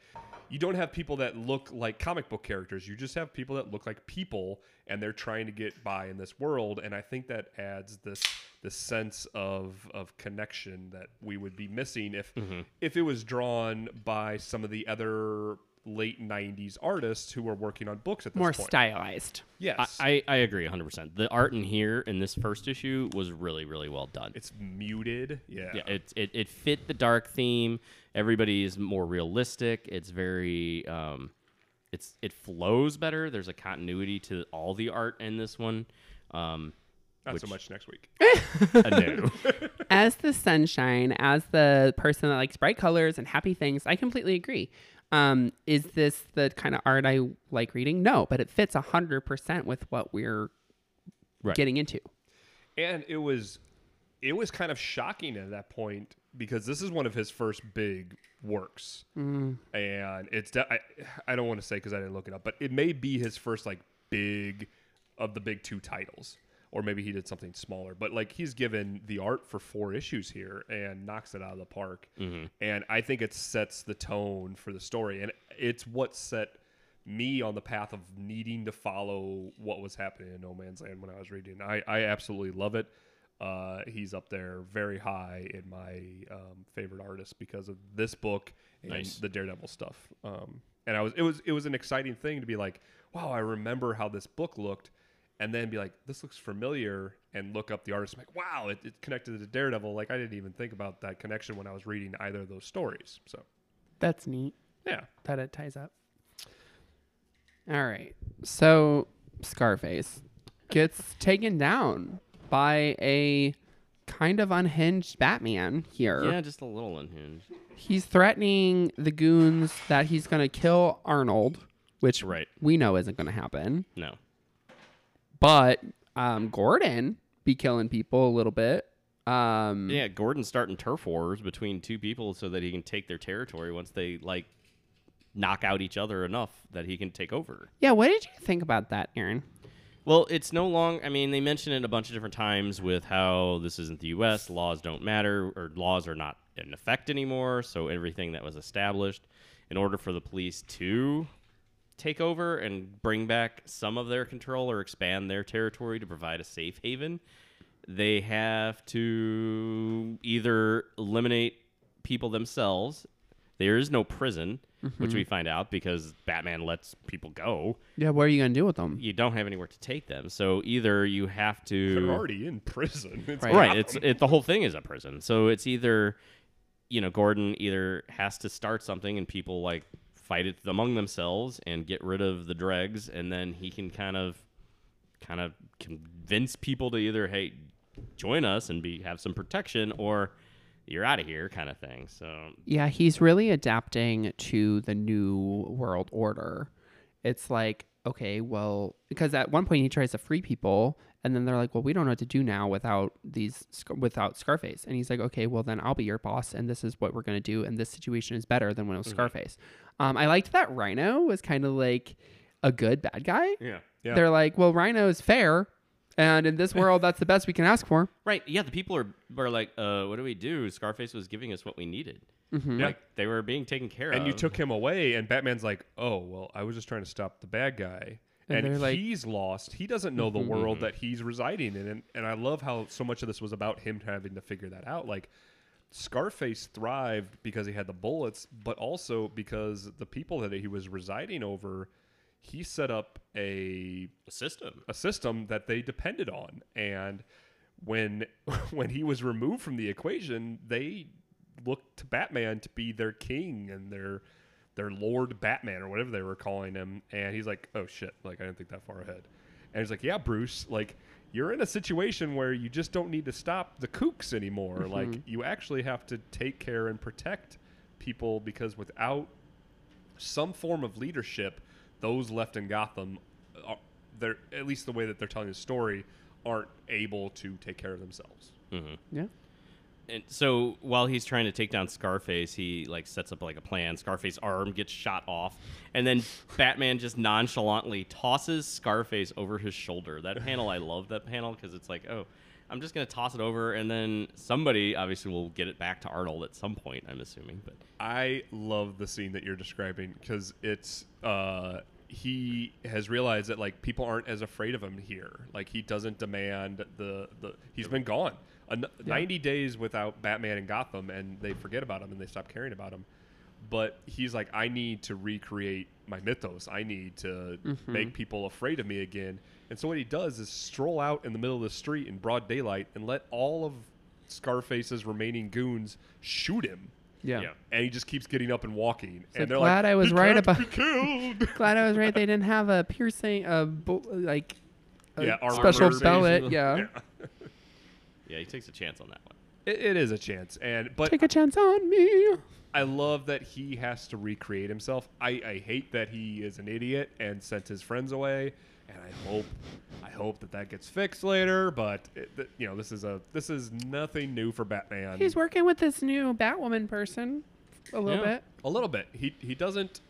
you don't have people that look like comic book characters. You just have people that look like people and they're trying to get by in this world and I think that adds this this sense of of connection that we would be missing if mm-hmm. if it was drawn by some of the other late 90s artists who were working on books at this More point. stylized. Yes. I, I agree 100%. The art in here in this first issue was really, really well done. it's muted. Yeah. yeah, it, it, it fit the dark theme. Everybody is more realistic. It's very, um, it's it flows better. There's a continuity to all the art in this one. Um, Not so much next week. a no. as the sunshine, as the person that likes bright colors and happy things, I completely agree. Um, is this the kind of art I like reading? No, but it fits hundred percent with what we're Right. getting into. and it was it was kind of shocking at that point because this is one of his first big works and it's de- I, I don't want to say because i didn't look it up but it may be his first like big of the big two titles or maybe he did something smaller but like he's given the art for four issues here and knocks it out of the park and i think it sets the tone for the story and it's what set me on the path of needing to follow what was happening in No Man's Land when I was reading. I, I absolutely love it. Uh, he's up there very high in my um, favorite artists because of this book and Nice. the Daredevil stuff. Um, and I was it was it was an exciting thing to be like, wow, I remember how this book looked, and then be like, this looks familiar, and look up the artist. I'm like, wow, it, it connected to Daredevil. Like I didn't even think about that connection when I was reading either of those stories. So That's neat yeah, that it ties up. All right, so Scarface gets taken down by a kind of unhinged Batman here. yeah, just a little unhinged. He's threatening the goons that he's going to kill Arnold, which Right. we know isn't going to happen. No. But um, Gordon be killing people a little bit. Um, Yeah, Gordon's starting turf wars between two people so that he can take their territory once they like knock out each other enough that he can take over. yeah. What did you think about that, Aaron? Well, it's no long. I mean, they mention it a bunch of different times with how this isn't the U.S. Laws don't matter, or laws are not in effect anymore. So everything that was established, in order for the police to take over and bring back some of their control or expand their territory to provide a safe haven, they have to either eliminate people themselves. There is no prison, which we mm-hmm. find out because Batman lets people go Yeah, what are you gonna do with them? you don't have anywhere to take them. So either you have to They're already in prison. It's Right. right. It's it, the whole thing is a prison. So it's either you know Gordon either has to start something and people like fight it among themselves and get rid of the dregs, and then he can kind of kind of convince people to either hey join us and be have some protection or you're out of here kind of thing. So Yeah, he's really adapting to the new world order. It's like, okay, well, because at one point he tries to free people, and then they're like, well, we don't know what to do now without these without Scarface, and he's like, okay, well then I'll be your boss, and this is what we're gonna do, and this situation is better than when it was Scarface. Um, I liked that Rhino was kind of like a good bad guy. yeah. Yeah. They're like, well, Rhino is fair, and in this world, that's the best we can ask for. Right. Yeah. The people are are like, uh, what do we do? Scarface was giving us what we needed. Mm-hmm. Yeah. Like they were being taken care of. and you took him away, and Batman's like, "Oh, well, I was just trying to stop the bad guy." And And, like- he's lost. He doesn't know the world that he's residing in, and, and I love how so much of this was about him having to figure that out. Like Scarface thrived because he had the bullets, but also because the people that he was residing over, he set up a a system. a system that they depended on. And when when he was removed from the equation they looked to batman to be their king and their their lord batman or whatever they were calling him. And he's like oh shit. Like i didn't think that far ahead. And he's like yeah bruce. Like you're in a situation where you just don't need to stop the kooks anymore. Mm-hmm. Like you actually have to take care and protect people because without some form of leadership, those left in Gotham, are, they're at least the way that they're telling the story, aren't able to take care of themselves. Mm-hmm. Yeah. And so while he's trying to take down Scarface, he like sets up like a plan. Scarface's arm gets shot off, and then Batman just nonchalantly tosses Scarface over his shoulder. That panel, I love that panel because it's like, oh, I'm just gonna toss it over, and then somebody obviously will get it back to Arnold at some point. I'm assuming, but I love the scene that you're describing because it's uh, he has realized that like people aren't as afraid of him here. Like he doesn't demand the the he's been gone. An- 90 days without Batman and Gotham and they forget about him and they stop caring about him. But he's like, I need to recreate my mythos. I need to make people afraid of me again. And so what he does is stroll out in the middle of the street in broad daylight and let all of Scarface's remaining goons shoot him. Yeah. Yeah. And he just keeps getting up and walking. So and they're glad like, I was "He right can't about- killed. Glad I was right. They didn't have a piercing, uh, bu- like a Yeah, armor special piercing. pellet. Yeah. Yeah. yeah, he takes a chance on that one. It, it is a chance, and but Take a chance on me. I love that he has to recreate himself. I, I hate that he is an idiot and sent his friends away, and I hope I hope that that gets fixed later. But it, th- you know, this is a this is nothing new for Batman. He's working with this new Batwoman person a little Yeah. bit. a little bit. He he doesn't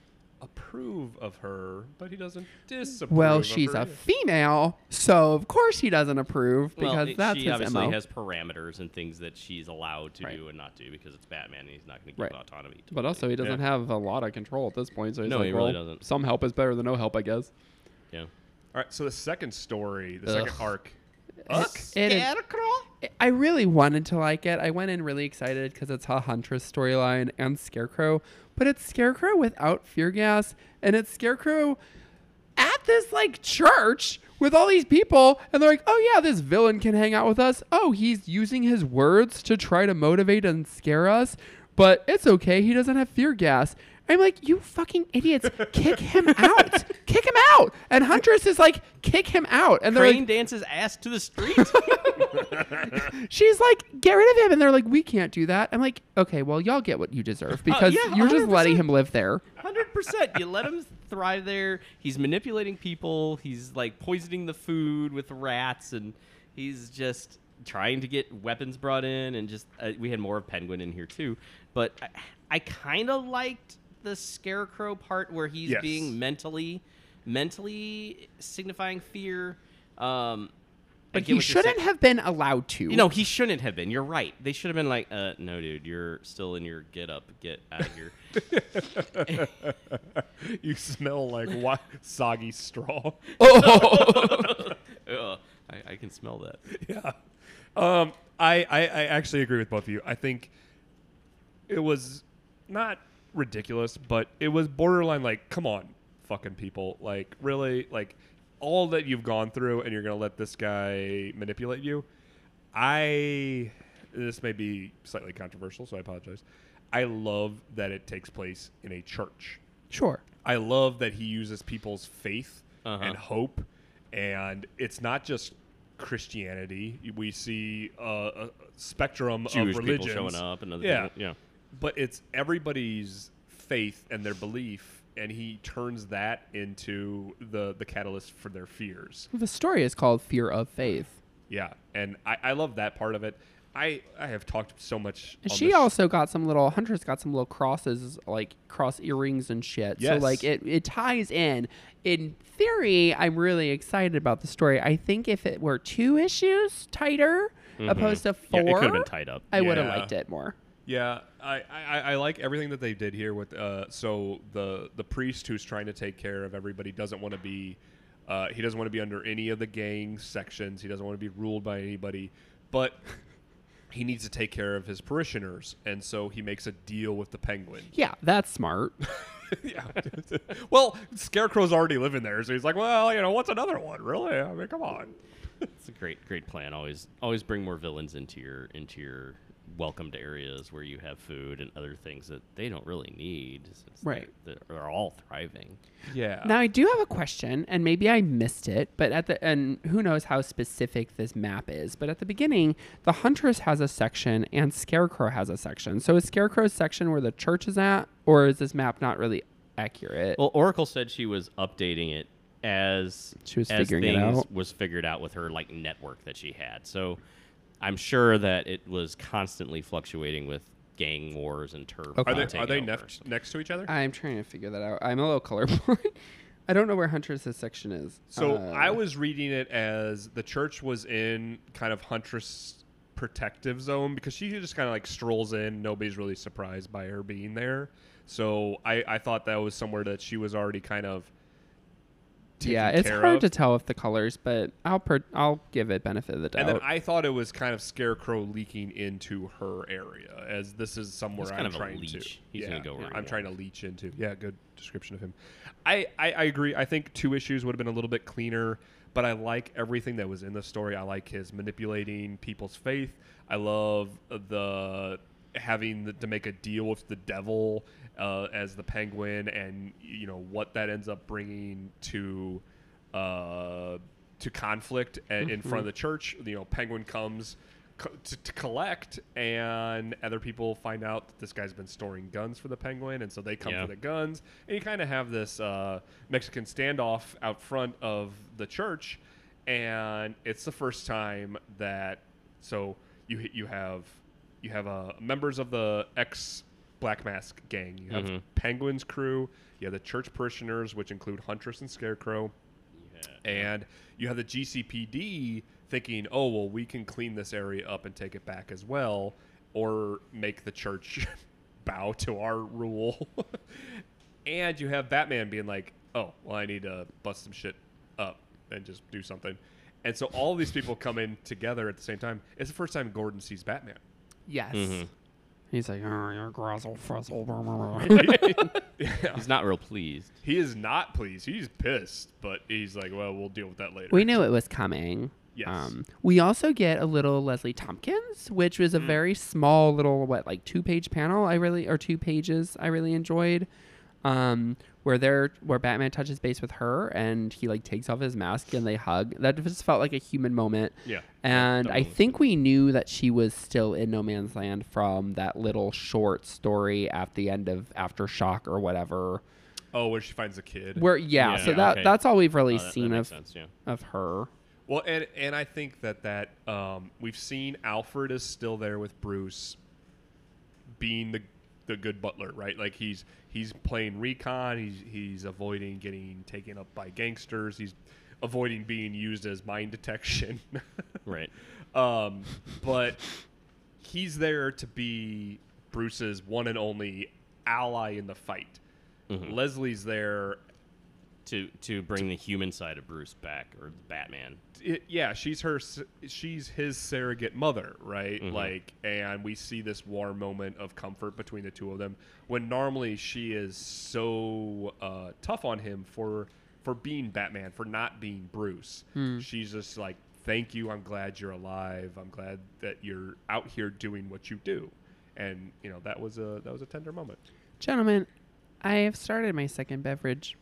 approve of her, but he doesn't disapprove. Well, of she's her a either. female, so of course he doesn't approve because well, it- that's she his obviously MO. has parameters and things that she's allowed to Right. do and not do because it's Batman and he's not going to give Right. autonomy. To but also, he doesn't Yeah. have a lot of control at this point. So he's No, like, he really doesn't. Some help is better than no help, I guess. yeah. All right, so the second story, the Ugh. second arc. It is- I really wanted to like it. I went in really excited because it's a Huntress storyline and Scarecrow, but it's Scarecrow without fear gas, and it's Scarecrow at this like church with all these people, and they're like, "Oh yeah, this villain can hang out with us. Oh, he's using his words to try to motivate and scare us, but it's okay. He doesn't have fear gas." I'm like, you fucking idiots, kick him out, kick him out. And Huntress is like, kick him out. And they're Crane like, dances ass to the street. she's like, get rid of him. And they're like, we can't do that. I'm like, okay, well, y'all get what you deserve because yeah, you're just letting him live there. Hundred percent. You let him thrive there. He's manipulating people. He's like poisoning the food with rats, and he's just trying to get weapons brought in. And just uh, we had more of Penguin in here too. But I, I kind of liked the Scarecrow part where he's Yes. being mentally, mentally signifying fear. Um, But he you're shouldn't have been allowed to. You know, he shouldn't have been. You're right. They should have been like, uh, no, dude, you're still in your get up, get out of here. you smell like wa- soggy straw. Ugh, I, I can smell that. yeah. Um, I, I, I actually agree with both of you. I think it was not ridiculous, but it was borderline like, come on, fucking people. Like, really? Like, all that you've gone through and you're going to let this guy manipulate you? I. This may be slightly controversial, so I apologize. I love that it takes place in a church. Sure. I love that he uses people's faith Uh-huh. and hope, and it's not just Christianity. We see uh, a spectrum Jewish of people religions showing up and other yeah, people- yeah. But it's everybody's faith and their belief, and he turns that into the the catalyst for their fears. The story is called Fear of Faith. Yeah, and I, I love that part of it. I I have talked so much. And she this sh- also got some little Hunter's got some little crosses, like cross earrings and shit. So like it, it ties in. In theory, I'm really excited about the story. I think if it were two issues tighter opposed to Mm-hmm. Yeah, four, it could have been tied up. I would have liked it more. Yeah, I, I, I like everything that they did here with uh, so the the priest who's trying to take care of everybody doesn't want to be uh, he doesn't want to be under any of the gang sections. He doesn't want to be ruled by anybody, but he needs to take care of his parishioners, and so he makes a deal with the penguin. Yeah, that's smart. yeah. well, Scarecrow's already living there, so he's like, well, you know, what's another one? Really? I mean, come on. It's a great, great plan. Always, always bring more villains into your into your welcomed areas where you have food and other things that they don't really need. Since Right. They're, they're all thriving. Yeah. Now I do have a question, and maybe I missed it, but at the and who knows how specific this map is. But at the beginning, the Huntress has a section and Scarecrow has a section. So is Scarecrow's section where the church is at, or is this map not really accurate? Well, Oracle said she was updating it as She was as figuring it things out. was figured out with her like network that she had. So I'm sure that it was constantly fluctuating with gang wars and turf. Okay. Are they are they over, next next to each other? I'm trying to figure that out. I'm a little colorblind. I don't know where Huntress's section is. So Uh, I was reading it as the church was in kind of Huntress protective zone because she just kind of like strolls in. Nobody's really surprised by her being there. So I, I thought that was somewhere that she was already kind of. Yeah, it's care hard of. to tell with the colors, but I'll per- I'll give it benefit of the doubt. And then I thought it was kind of Scarecrow leaking into her area, as this is somewhere He's I'm kind of a trying to. He's yeah, gonna go where I'm trying to leech into. Yeah, good description of him. I, I, I agree. I think two issues would have been a little bit cleaner, but I like everything that was in the story. I like his manipulating people's faith. I love the having the, to make a deal with the devil uh, as the penguin, and you know what that ends up bringing to uh, to conflict a- in front of the church. You know, Penguin comes co- to, to collect, and other people find out that this guy's been storing guns for the Penguin, and so they come Yeah. for the guns. And you kind of have this uh, Mexican standoff out front of the church, and it's the first time that so you you have you have uh, members of the ex Black Mask gang. You have Mhm. Penguin's crew. You have the church parishioners, which include Huntress and Scarecrow. And you have the GCPD thinking, oh, well, we can clean this area up and take it back as well, or make the church bow to our rule. and you have Batman being like, oh, well, I need to bust some shit up and just do something. And so all these people come in together at the same time. It's the first time Gordon sees Batman. yes. Mhm. He's like, oh, you're grazzle frizzle. Yeah. He's not real pleased. He is not pleased. He's pissed, but he's like, well, we'll deal with that later. We knew it was coming. Yes. we also get a little Leslie Thompkins, which was a very small little what like two page panel. I really or two pages. I really enjoyed. um, where they're where Batman touches base with her and he like takes off his mask and they hug. That just felt like a human moment. Yeah. And I think we knew that she was still in No Man's Land from that little short story at the end of Aftershock or whatever. Oh, where she finds a kid. Where yeah, Yeah, so yeah, that okay. that's all we've really Oh, that- that seen makes of sense, yeah. of her. Well, and and I think that that um, we've seen Alfred is still there with Bruce, being the the good butler, right? Like he's he's playing recon. He's he's avoiding getting taken up by gangsters. He's avoiding being used as mine detection. Right. um, but he's there to be Bruce's one and only ally in the fight. Mhm. Leslie's there To to bring the human side of Bruce back or Batman. it, yeah, she's her, she's his surrogate mother, right? Mhm. Like, and we see this warm moment of comfort between the two of them. When normally she is so uh, tough on him for for being Batman, for not being Bruce. She's just like, "Thank you. I'm glad you're alive. I'm glad that you're out here doing what you do." And you know that was a that was a tender moment. Gentlemen, I have started my second beverage.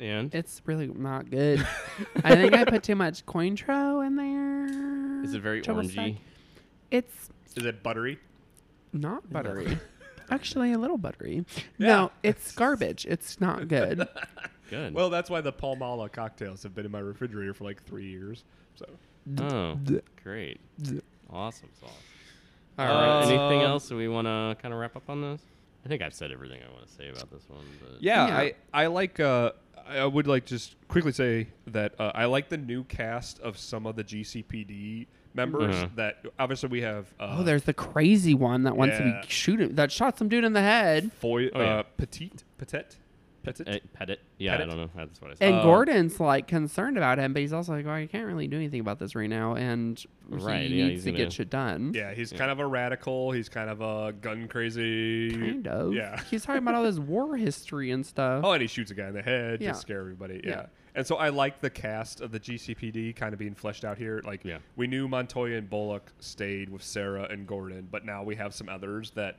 And It's really not good. I think I put too much Cointreau in there. is it very Triple orangey? sec. It's Is it buttery? not buttery. Actually, a little buttery. Yeah. No, it's garbage. It's not good. Good. Well, that's why the Paloma cocktails have been in my refrigerator for like three years. So. oh, great. Awesome sauce. All right. Uh, anything Um, else we want to kind of wrap up on this? I think I've said everything I want to say about this one. But Yeah, Yeah. I I like. Uh, I would like just quickly say that uh, I like the new cast of some of the GCPD members. Uh-huh. That obviously we have. Uh, oh, there's the crazy one that wants Yeah. to be shooting that shot some dude in the head. Foy, Oh, yeah. uh, Petite, Petite, Petite. Uh, pet it. Yeah, Pet I don't know. That's what I said. And Uh, Gordon's like concerned about him, but he's also like, "Well, I can't really do anything about this right now," and Right, he yeah, needs he's to gonna- get shit done. yeah, he's Yeah. kind of a radical. He's kind of a gun crazy. Kind of. Yeah. He's talking about all this war history and stuff. Oh, and he shoots a guy in the head Yeah. to scare everybody. Yeah. Yeah. And so I like the cast of the GCPD kind of being fleshed out here. Like, Yeah. we knew Montoya and Bullock stayed with Sarah and Gordon, but now we have some others that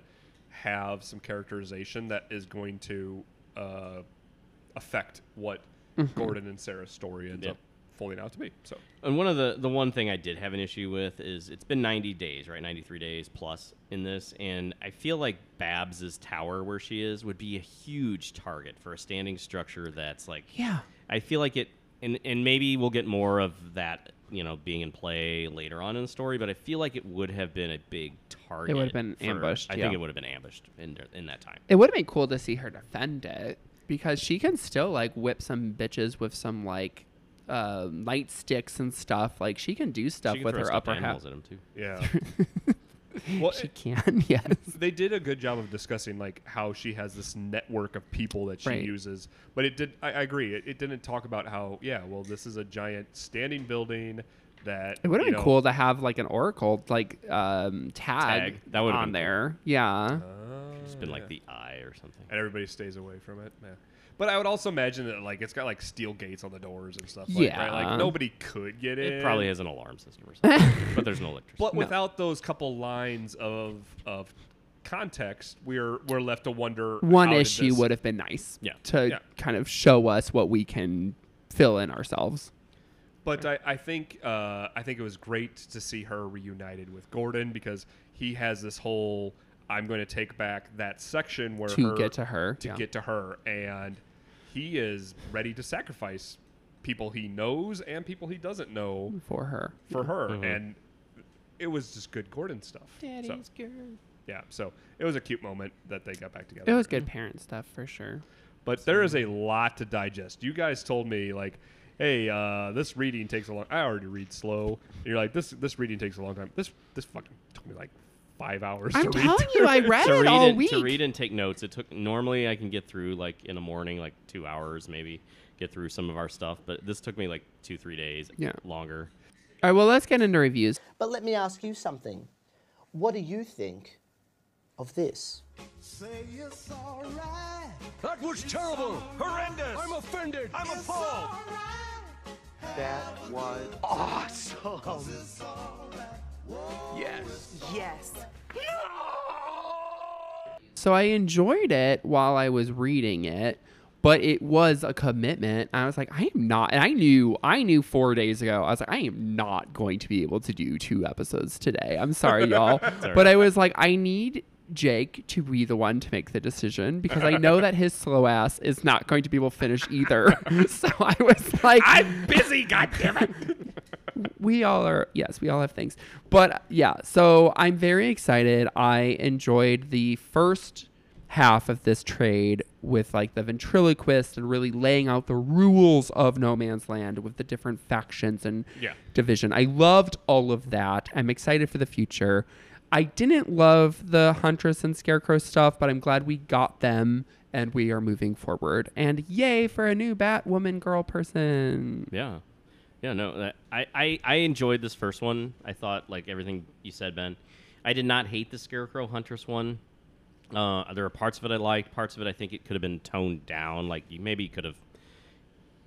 have some characterization that is going to uh, affect what Gordon and Sarah's story ends Yeah. up folding out to be. So, And one of the the one thing I did have an issue with is it's been 90 days, right? 93 days plus in this, and I feel like Babs's tower where she is would be a huge target for a standing structure that's like Yeah. I feel like it and and maybe we'll get more of that, you know, being in play later on in the story, but I feel like it would have been a big target. It would have been for- ambushed, I yeah. think it would have been ambushed in in that time. It would have been cool to see her defend it because she can still like whip some bitches with some like uh, light sticks and stuff. Like she can do stuff She can with throw her upper half. animals at him too. yeah. well, She can, yes. they did a good job of discussing like how she has this network of people that she Right. uses but it did i, I agree it, it didn't talk about how yeah well this is a giant standing building that It would have been know- cool to have like an oracle like um, tag, Tag. That would've on been cool. there. Yeah. Oh, It's been yeah. like the eye or something. and everybody stays away from it yeah but i would also imagine that like it's got like steel gates on the doors and stuff like, right? like nobody could get in It probably has an alarm system or something, but there's no electricity. but No. without those couple lines of of context we're we're left to wonder One how did issue this- would have been nice Yeah. to Yeah. kind of show us what we can fill in ourselves. But I, I think uh, I think it was great to see her reunited with Gordon because he has this whole I'm going to take back that section where To her- get to her, to yeah. get to her and he is ready to sacrifice people he knows and people he doesn't know for her. for her Mhm. and it was just good Gordon stuff. so, girl. yeah, so it was a cute moment that they got back together. It was good parent stuff for sure. But there is a lot to digest. You guys told me like, "Hey, uh, this reading takes a long." I already read slow. And you're like, "This this reading takes a long time." This this fucking took me like five hours I'm to read. telling you, I read it read all and, week. to read and take notes. It took normally I can get through like in the morning, like two hours maybe, get through some of our stuff. But this took me like two three days, Yeah. longer. All right, well, let's get into reviews. But let me ask you something. What do you think of this? Say it's alright. That was terrible! Horrendous! I'm offended! I'm appalled! That was Awesome. Yes. Yes. No! So I enjoyed it while I was reading it, but it was a commitment. I was like, I am not, and I knew, I knew four days ago. I was like, I am not going to be able to do two episodes today. I'm sorry, y'all, but I was like, I need Jake to be the one to make the decision because I know that his slow ass is not going to be able to finish either. so I was like, I'm busy, goddammit. we all are yes we all have things. But yeah so i'm very excited. I enjoyed the first half of this trade with like the ventriloquist and really laying out the rules of no man's land with the different factions and Yeah. division. I loved all of that. I'm excited for the future. I didn't love the huntress and scarecrow stuff but i'm glad we got them and we are moving forward. And yay for a new batwoman girl person. Yeah. Yeah, no, I, I, I enjoyed this first one. I thought, like everything you said, Ben. I did not hate the Scarecrow Huntress one. Uh, there are parts of it I liked, parts of it I think it could have been toned down. Like you maybe could have.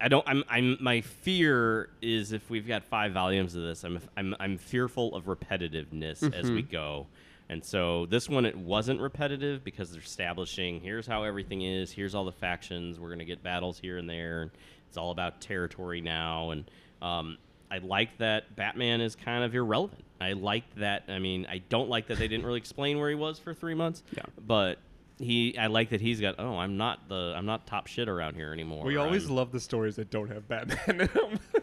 I don't. I'm. I'm. My fear is if we've got five volumes of this, I'm. I'm. I'm fearful of repetitiveness as we go. And so this one, it wasn't repetitive because they're establishing here's how everything is. Here's all the factions. We're gonna get battles here and there. And it's all about territory now. And um, I like that Batman is kind of irrelevant. I like that. I mean, I don't like that they didn't really explain where he was for three months. Yeah. But he, I like that he's got. Oh, I'm not the. I'm not top shit around here anymore. We always I'm- love the stories that don't have Batman in them.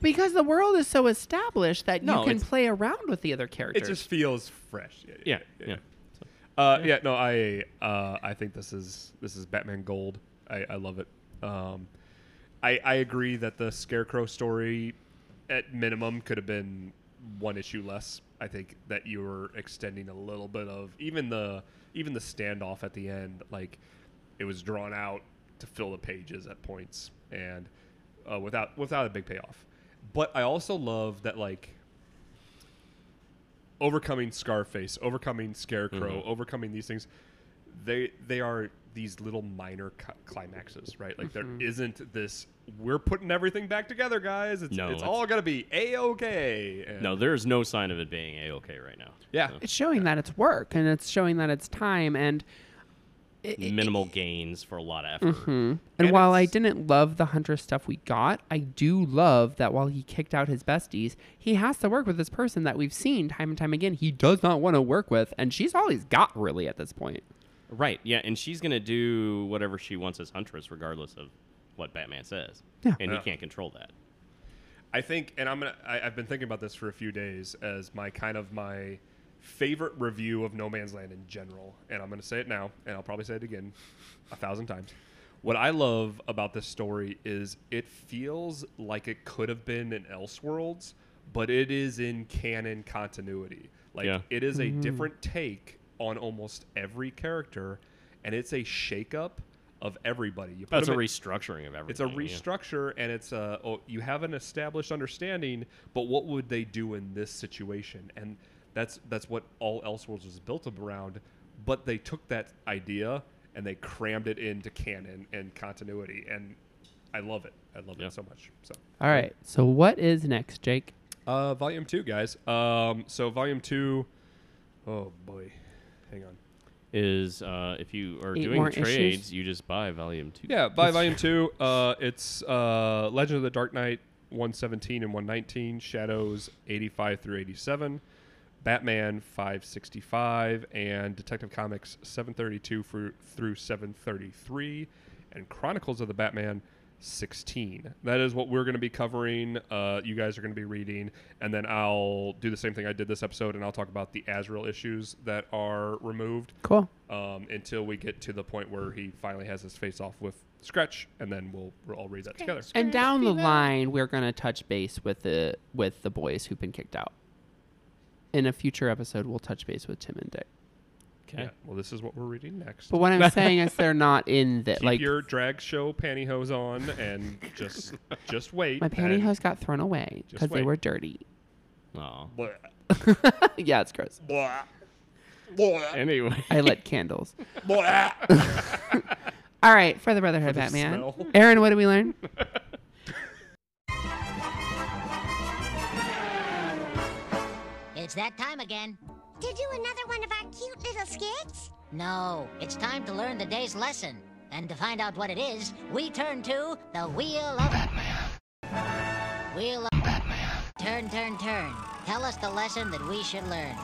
Because the world is so established that No, you can play around with the other characters. it just feels fresh. Yeah. Yeah. Uh, yeah, no, I uh, I think this is this is Batman Gold. I, I love it. Um, I I agree that the Scarecrow story, at minimum, could have been one issue less. I think that you were extending a little bit of even the even the standoff at the end, like it was drawn out to fill the pages at points and uh, without without a big payoff. But I also love that like overcoming Scarface, overcoming Scarecrow, Mhm. overcoming these things, they they are these little minor cu- climaxes, right? Like there isn't this. We're putting everything back together, guys. It's, No, it's it's- all gonna be a okay. No, there's no sign of it being a okay right now. Yeah. So, it's showing that it's work and it's showing that it's time and it, it- minimal gains for a lot of effort. Mhm. And, And while I didn't love the hunter stuff we got, I do love that while he kicked out his besties, he has to work with this person that we've seen time and time again. He does not want to work with, and she's all he's got really at this point. Right. Yeah, and she's gonna do whatever she wants as Huntress, regardless of what Batman says. Yeah. And Yeah. he can't control that. I think, and I'm gonna. I, I've been thinking about this for a few days as my kind of my favorite review of No Man's Land in general, and I'm gonna say it now, and I'll probably say it again a thousand times. What I love about this story is it feels like it could have been in Elseworlds, but it is in canon continuity. Like Yeah. it is a mm-hmm. different take on almost every character, and it's a shakeup of everybody. You put That's a in- restructuring of everything. it's a yeah. restructure, and it's a oh, you have an established understanding, but what would they do in this situation? And that's that's what all Elseworlds was built around. But they took that idea and they crammed it into canon and continuity, and I love it. I love Yeah. it so much. So, All right. So what is next, Jake? uh, volume two, guys. Um, so volume two, oh boy, hang on. Is uh, if you are Eight doing more trades, issues? you just buy volume two. Yeah, buy volume two, uh, it's uh, Legend of the Dark Knight 117 and 119, Shadows 85 through 87, Batman 565, and Detective Comics 732 through 733, and Chronicles of the Batman 16. That is what we're going to be covering. Uh, you guys are going to be reading, and then I'll do the same thing I did this episode, and I'll talk about the Azrael issues that are removed Cool. um, until we get to the point where he finally has his face off with Scratch, and then we'll, we'll all read that together. And down the line, we're gonna touch base with the with the boys who've been kicked out. In a future episode, we'll touch base with Tim and Dick. Okay. Yeah. Well, this is what we're reading next. But what I'm saying is, they're not in the Keep like. your drag show pantyhose on and just just wait. My pantyhose got thrown away because they wait. were dirty. Aw. Blah, yeah, it's gross. blah, blah, Anyway. I lit candles. All right, for the Brotherhood of the Batman. smell. Aaron, what did we learn? It's that time again. To do another one of our cute little skits? No, it's time to learn the day's lesson. And to find out what it is, we turn to the Wheel of Batman. Wheel of Batman. Turn, turn, turn. Tell us the lesson that we should learn.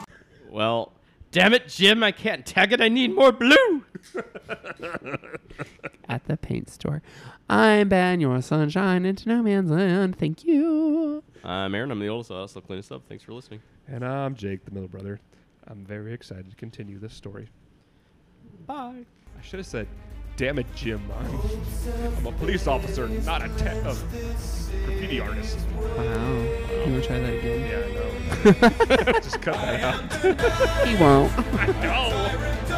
Well, damn it, Jim, I can't tag it. I need more blue. At the paint store. I'm Ben, your sunshine into no man's land. Thank you. I'm Aaron. I'm the oldest. I'll also clean us up. Thanks for listening. And I'm Jake, the middle brother. I'm very excited to continue this story. Bye. I should have said, "Damn it, Jim! I'm, I'm a police officer, not a te- a graffiti artist." Wow. You want to try that again? Yeah, I know. Just cut that out. He won't. I know.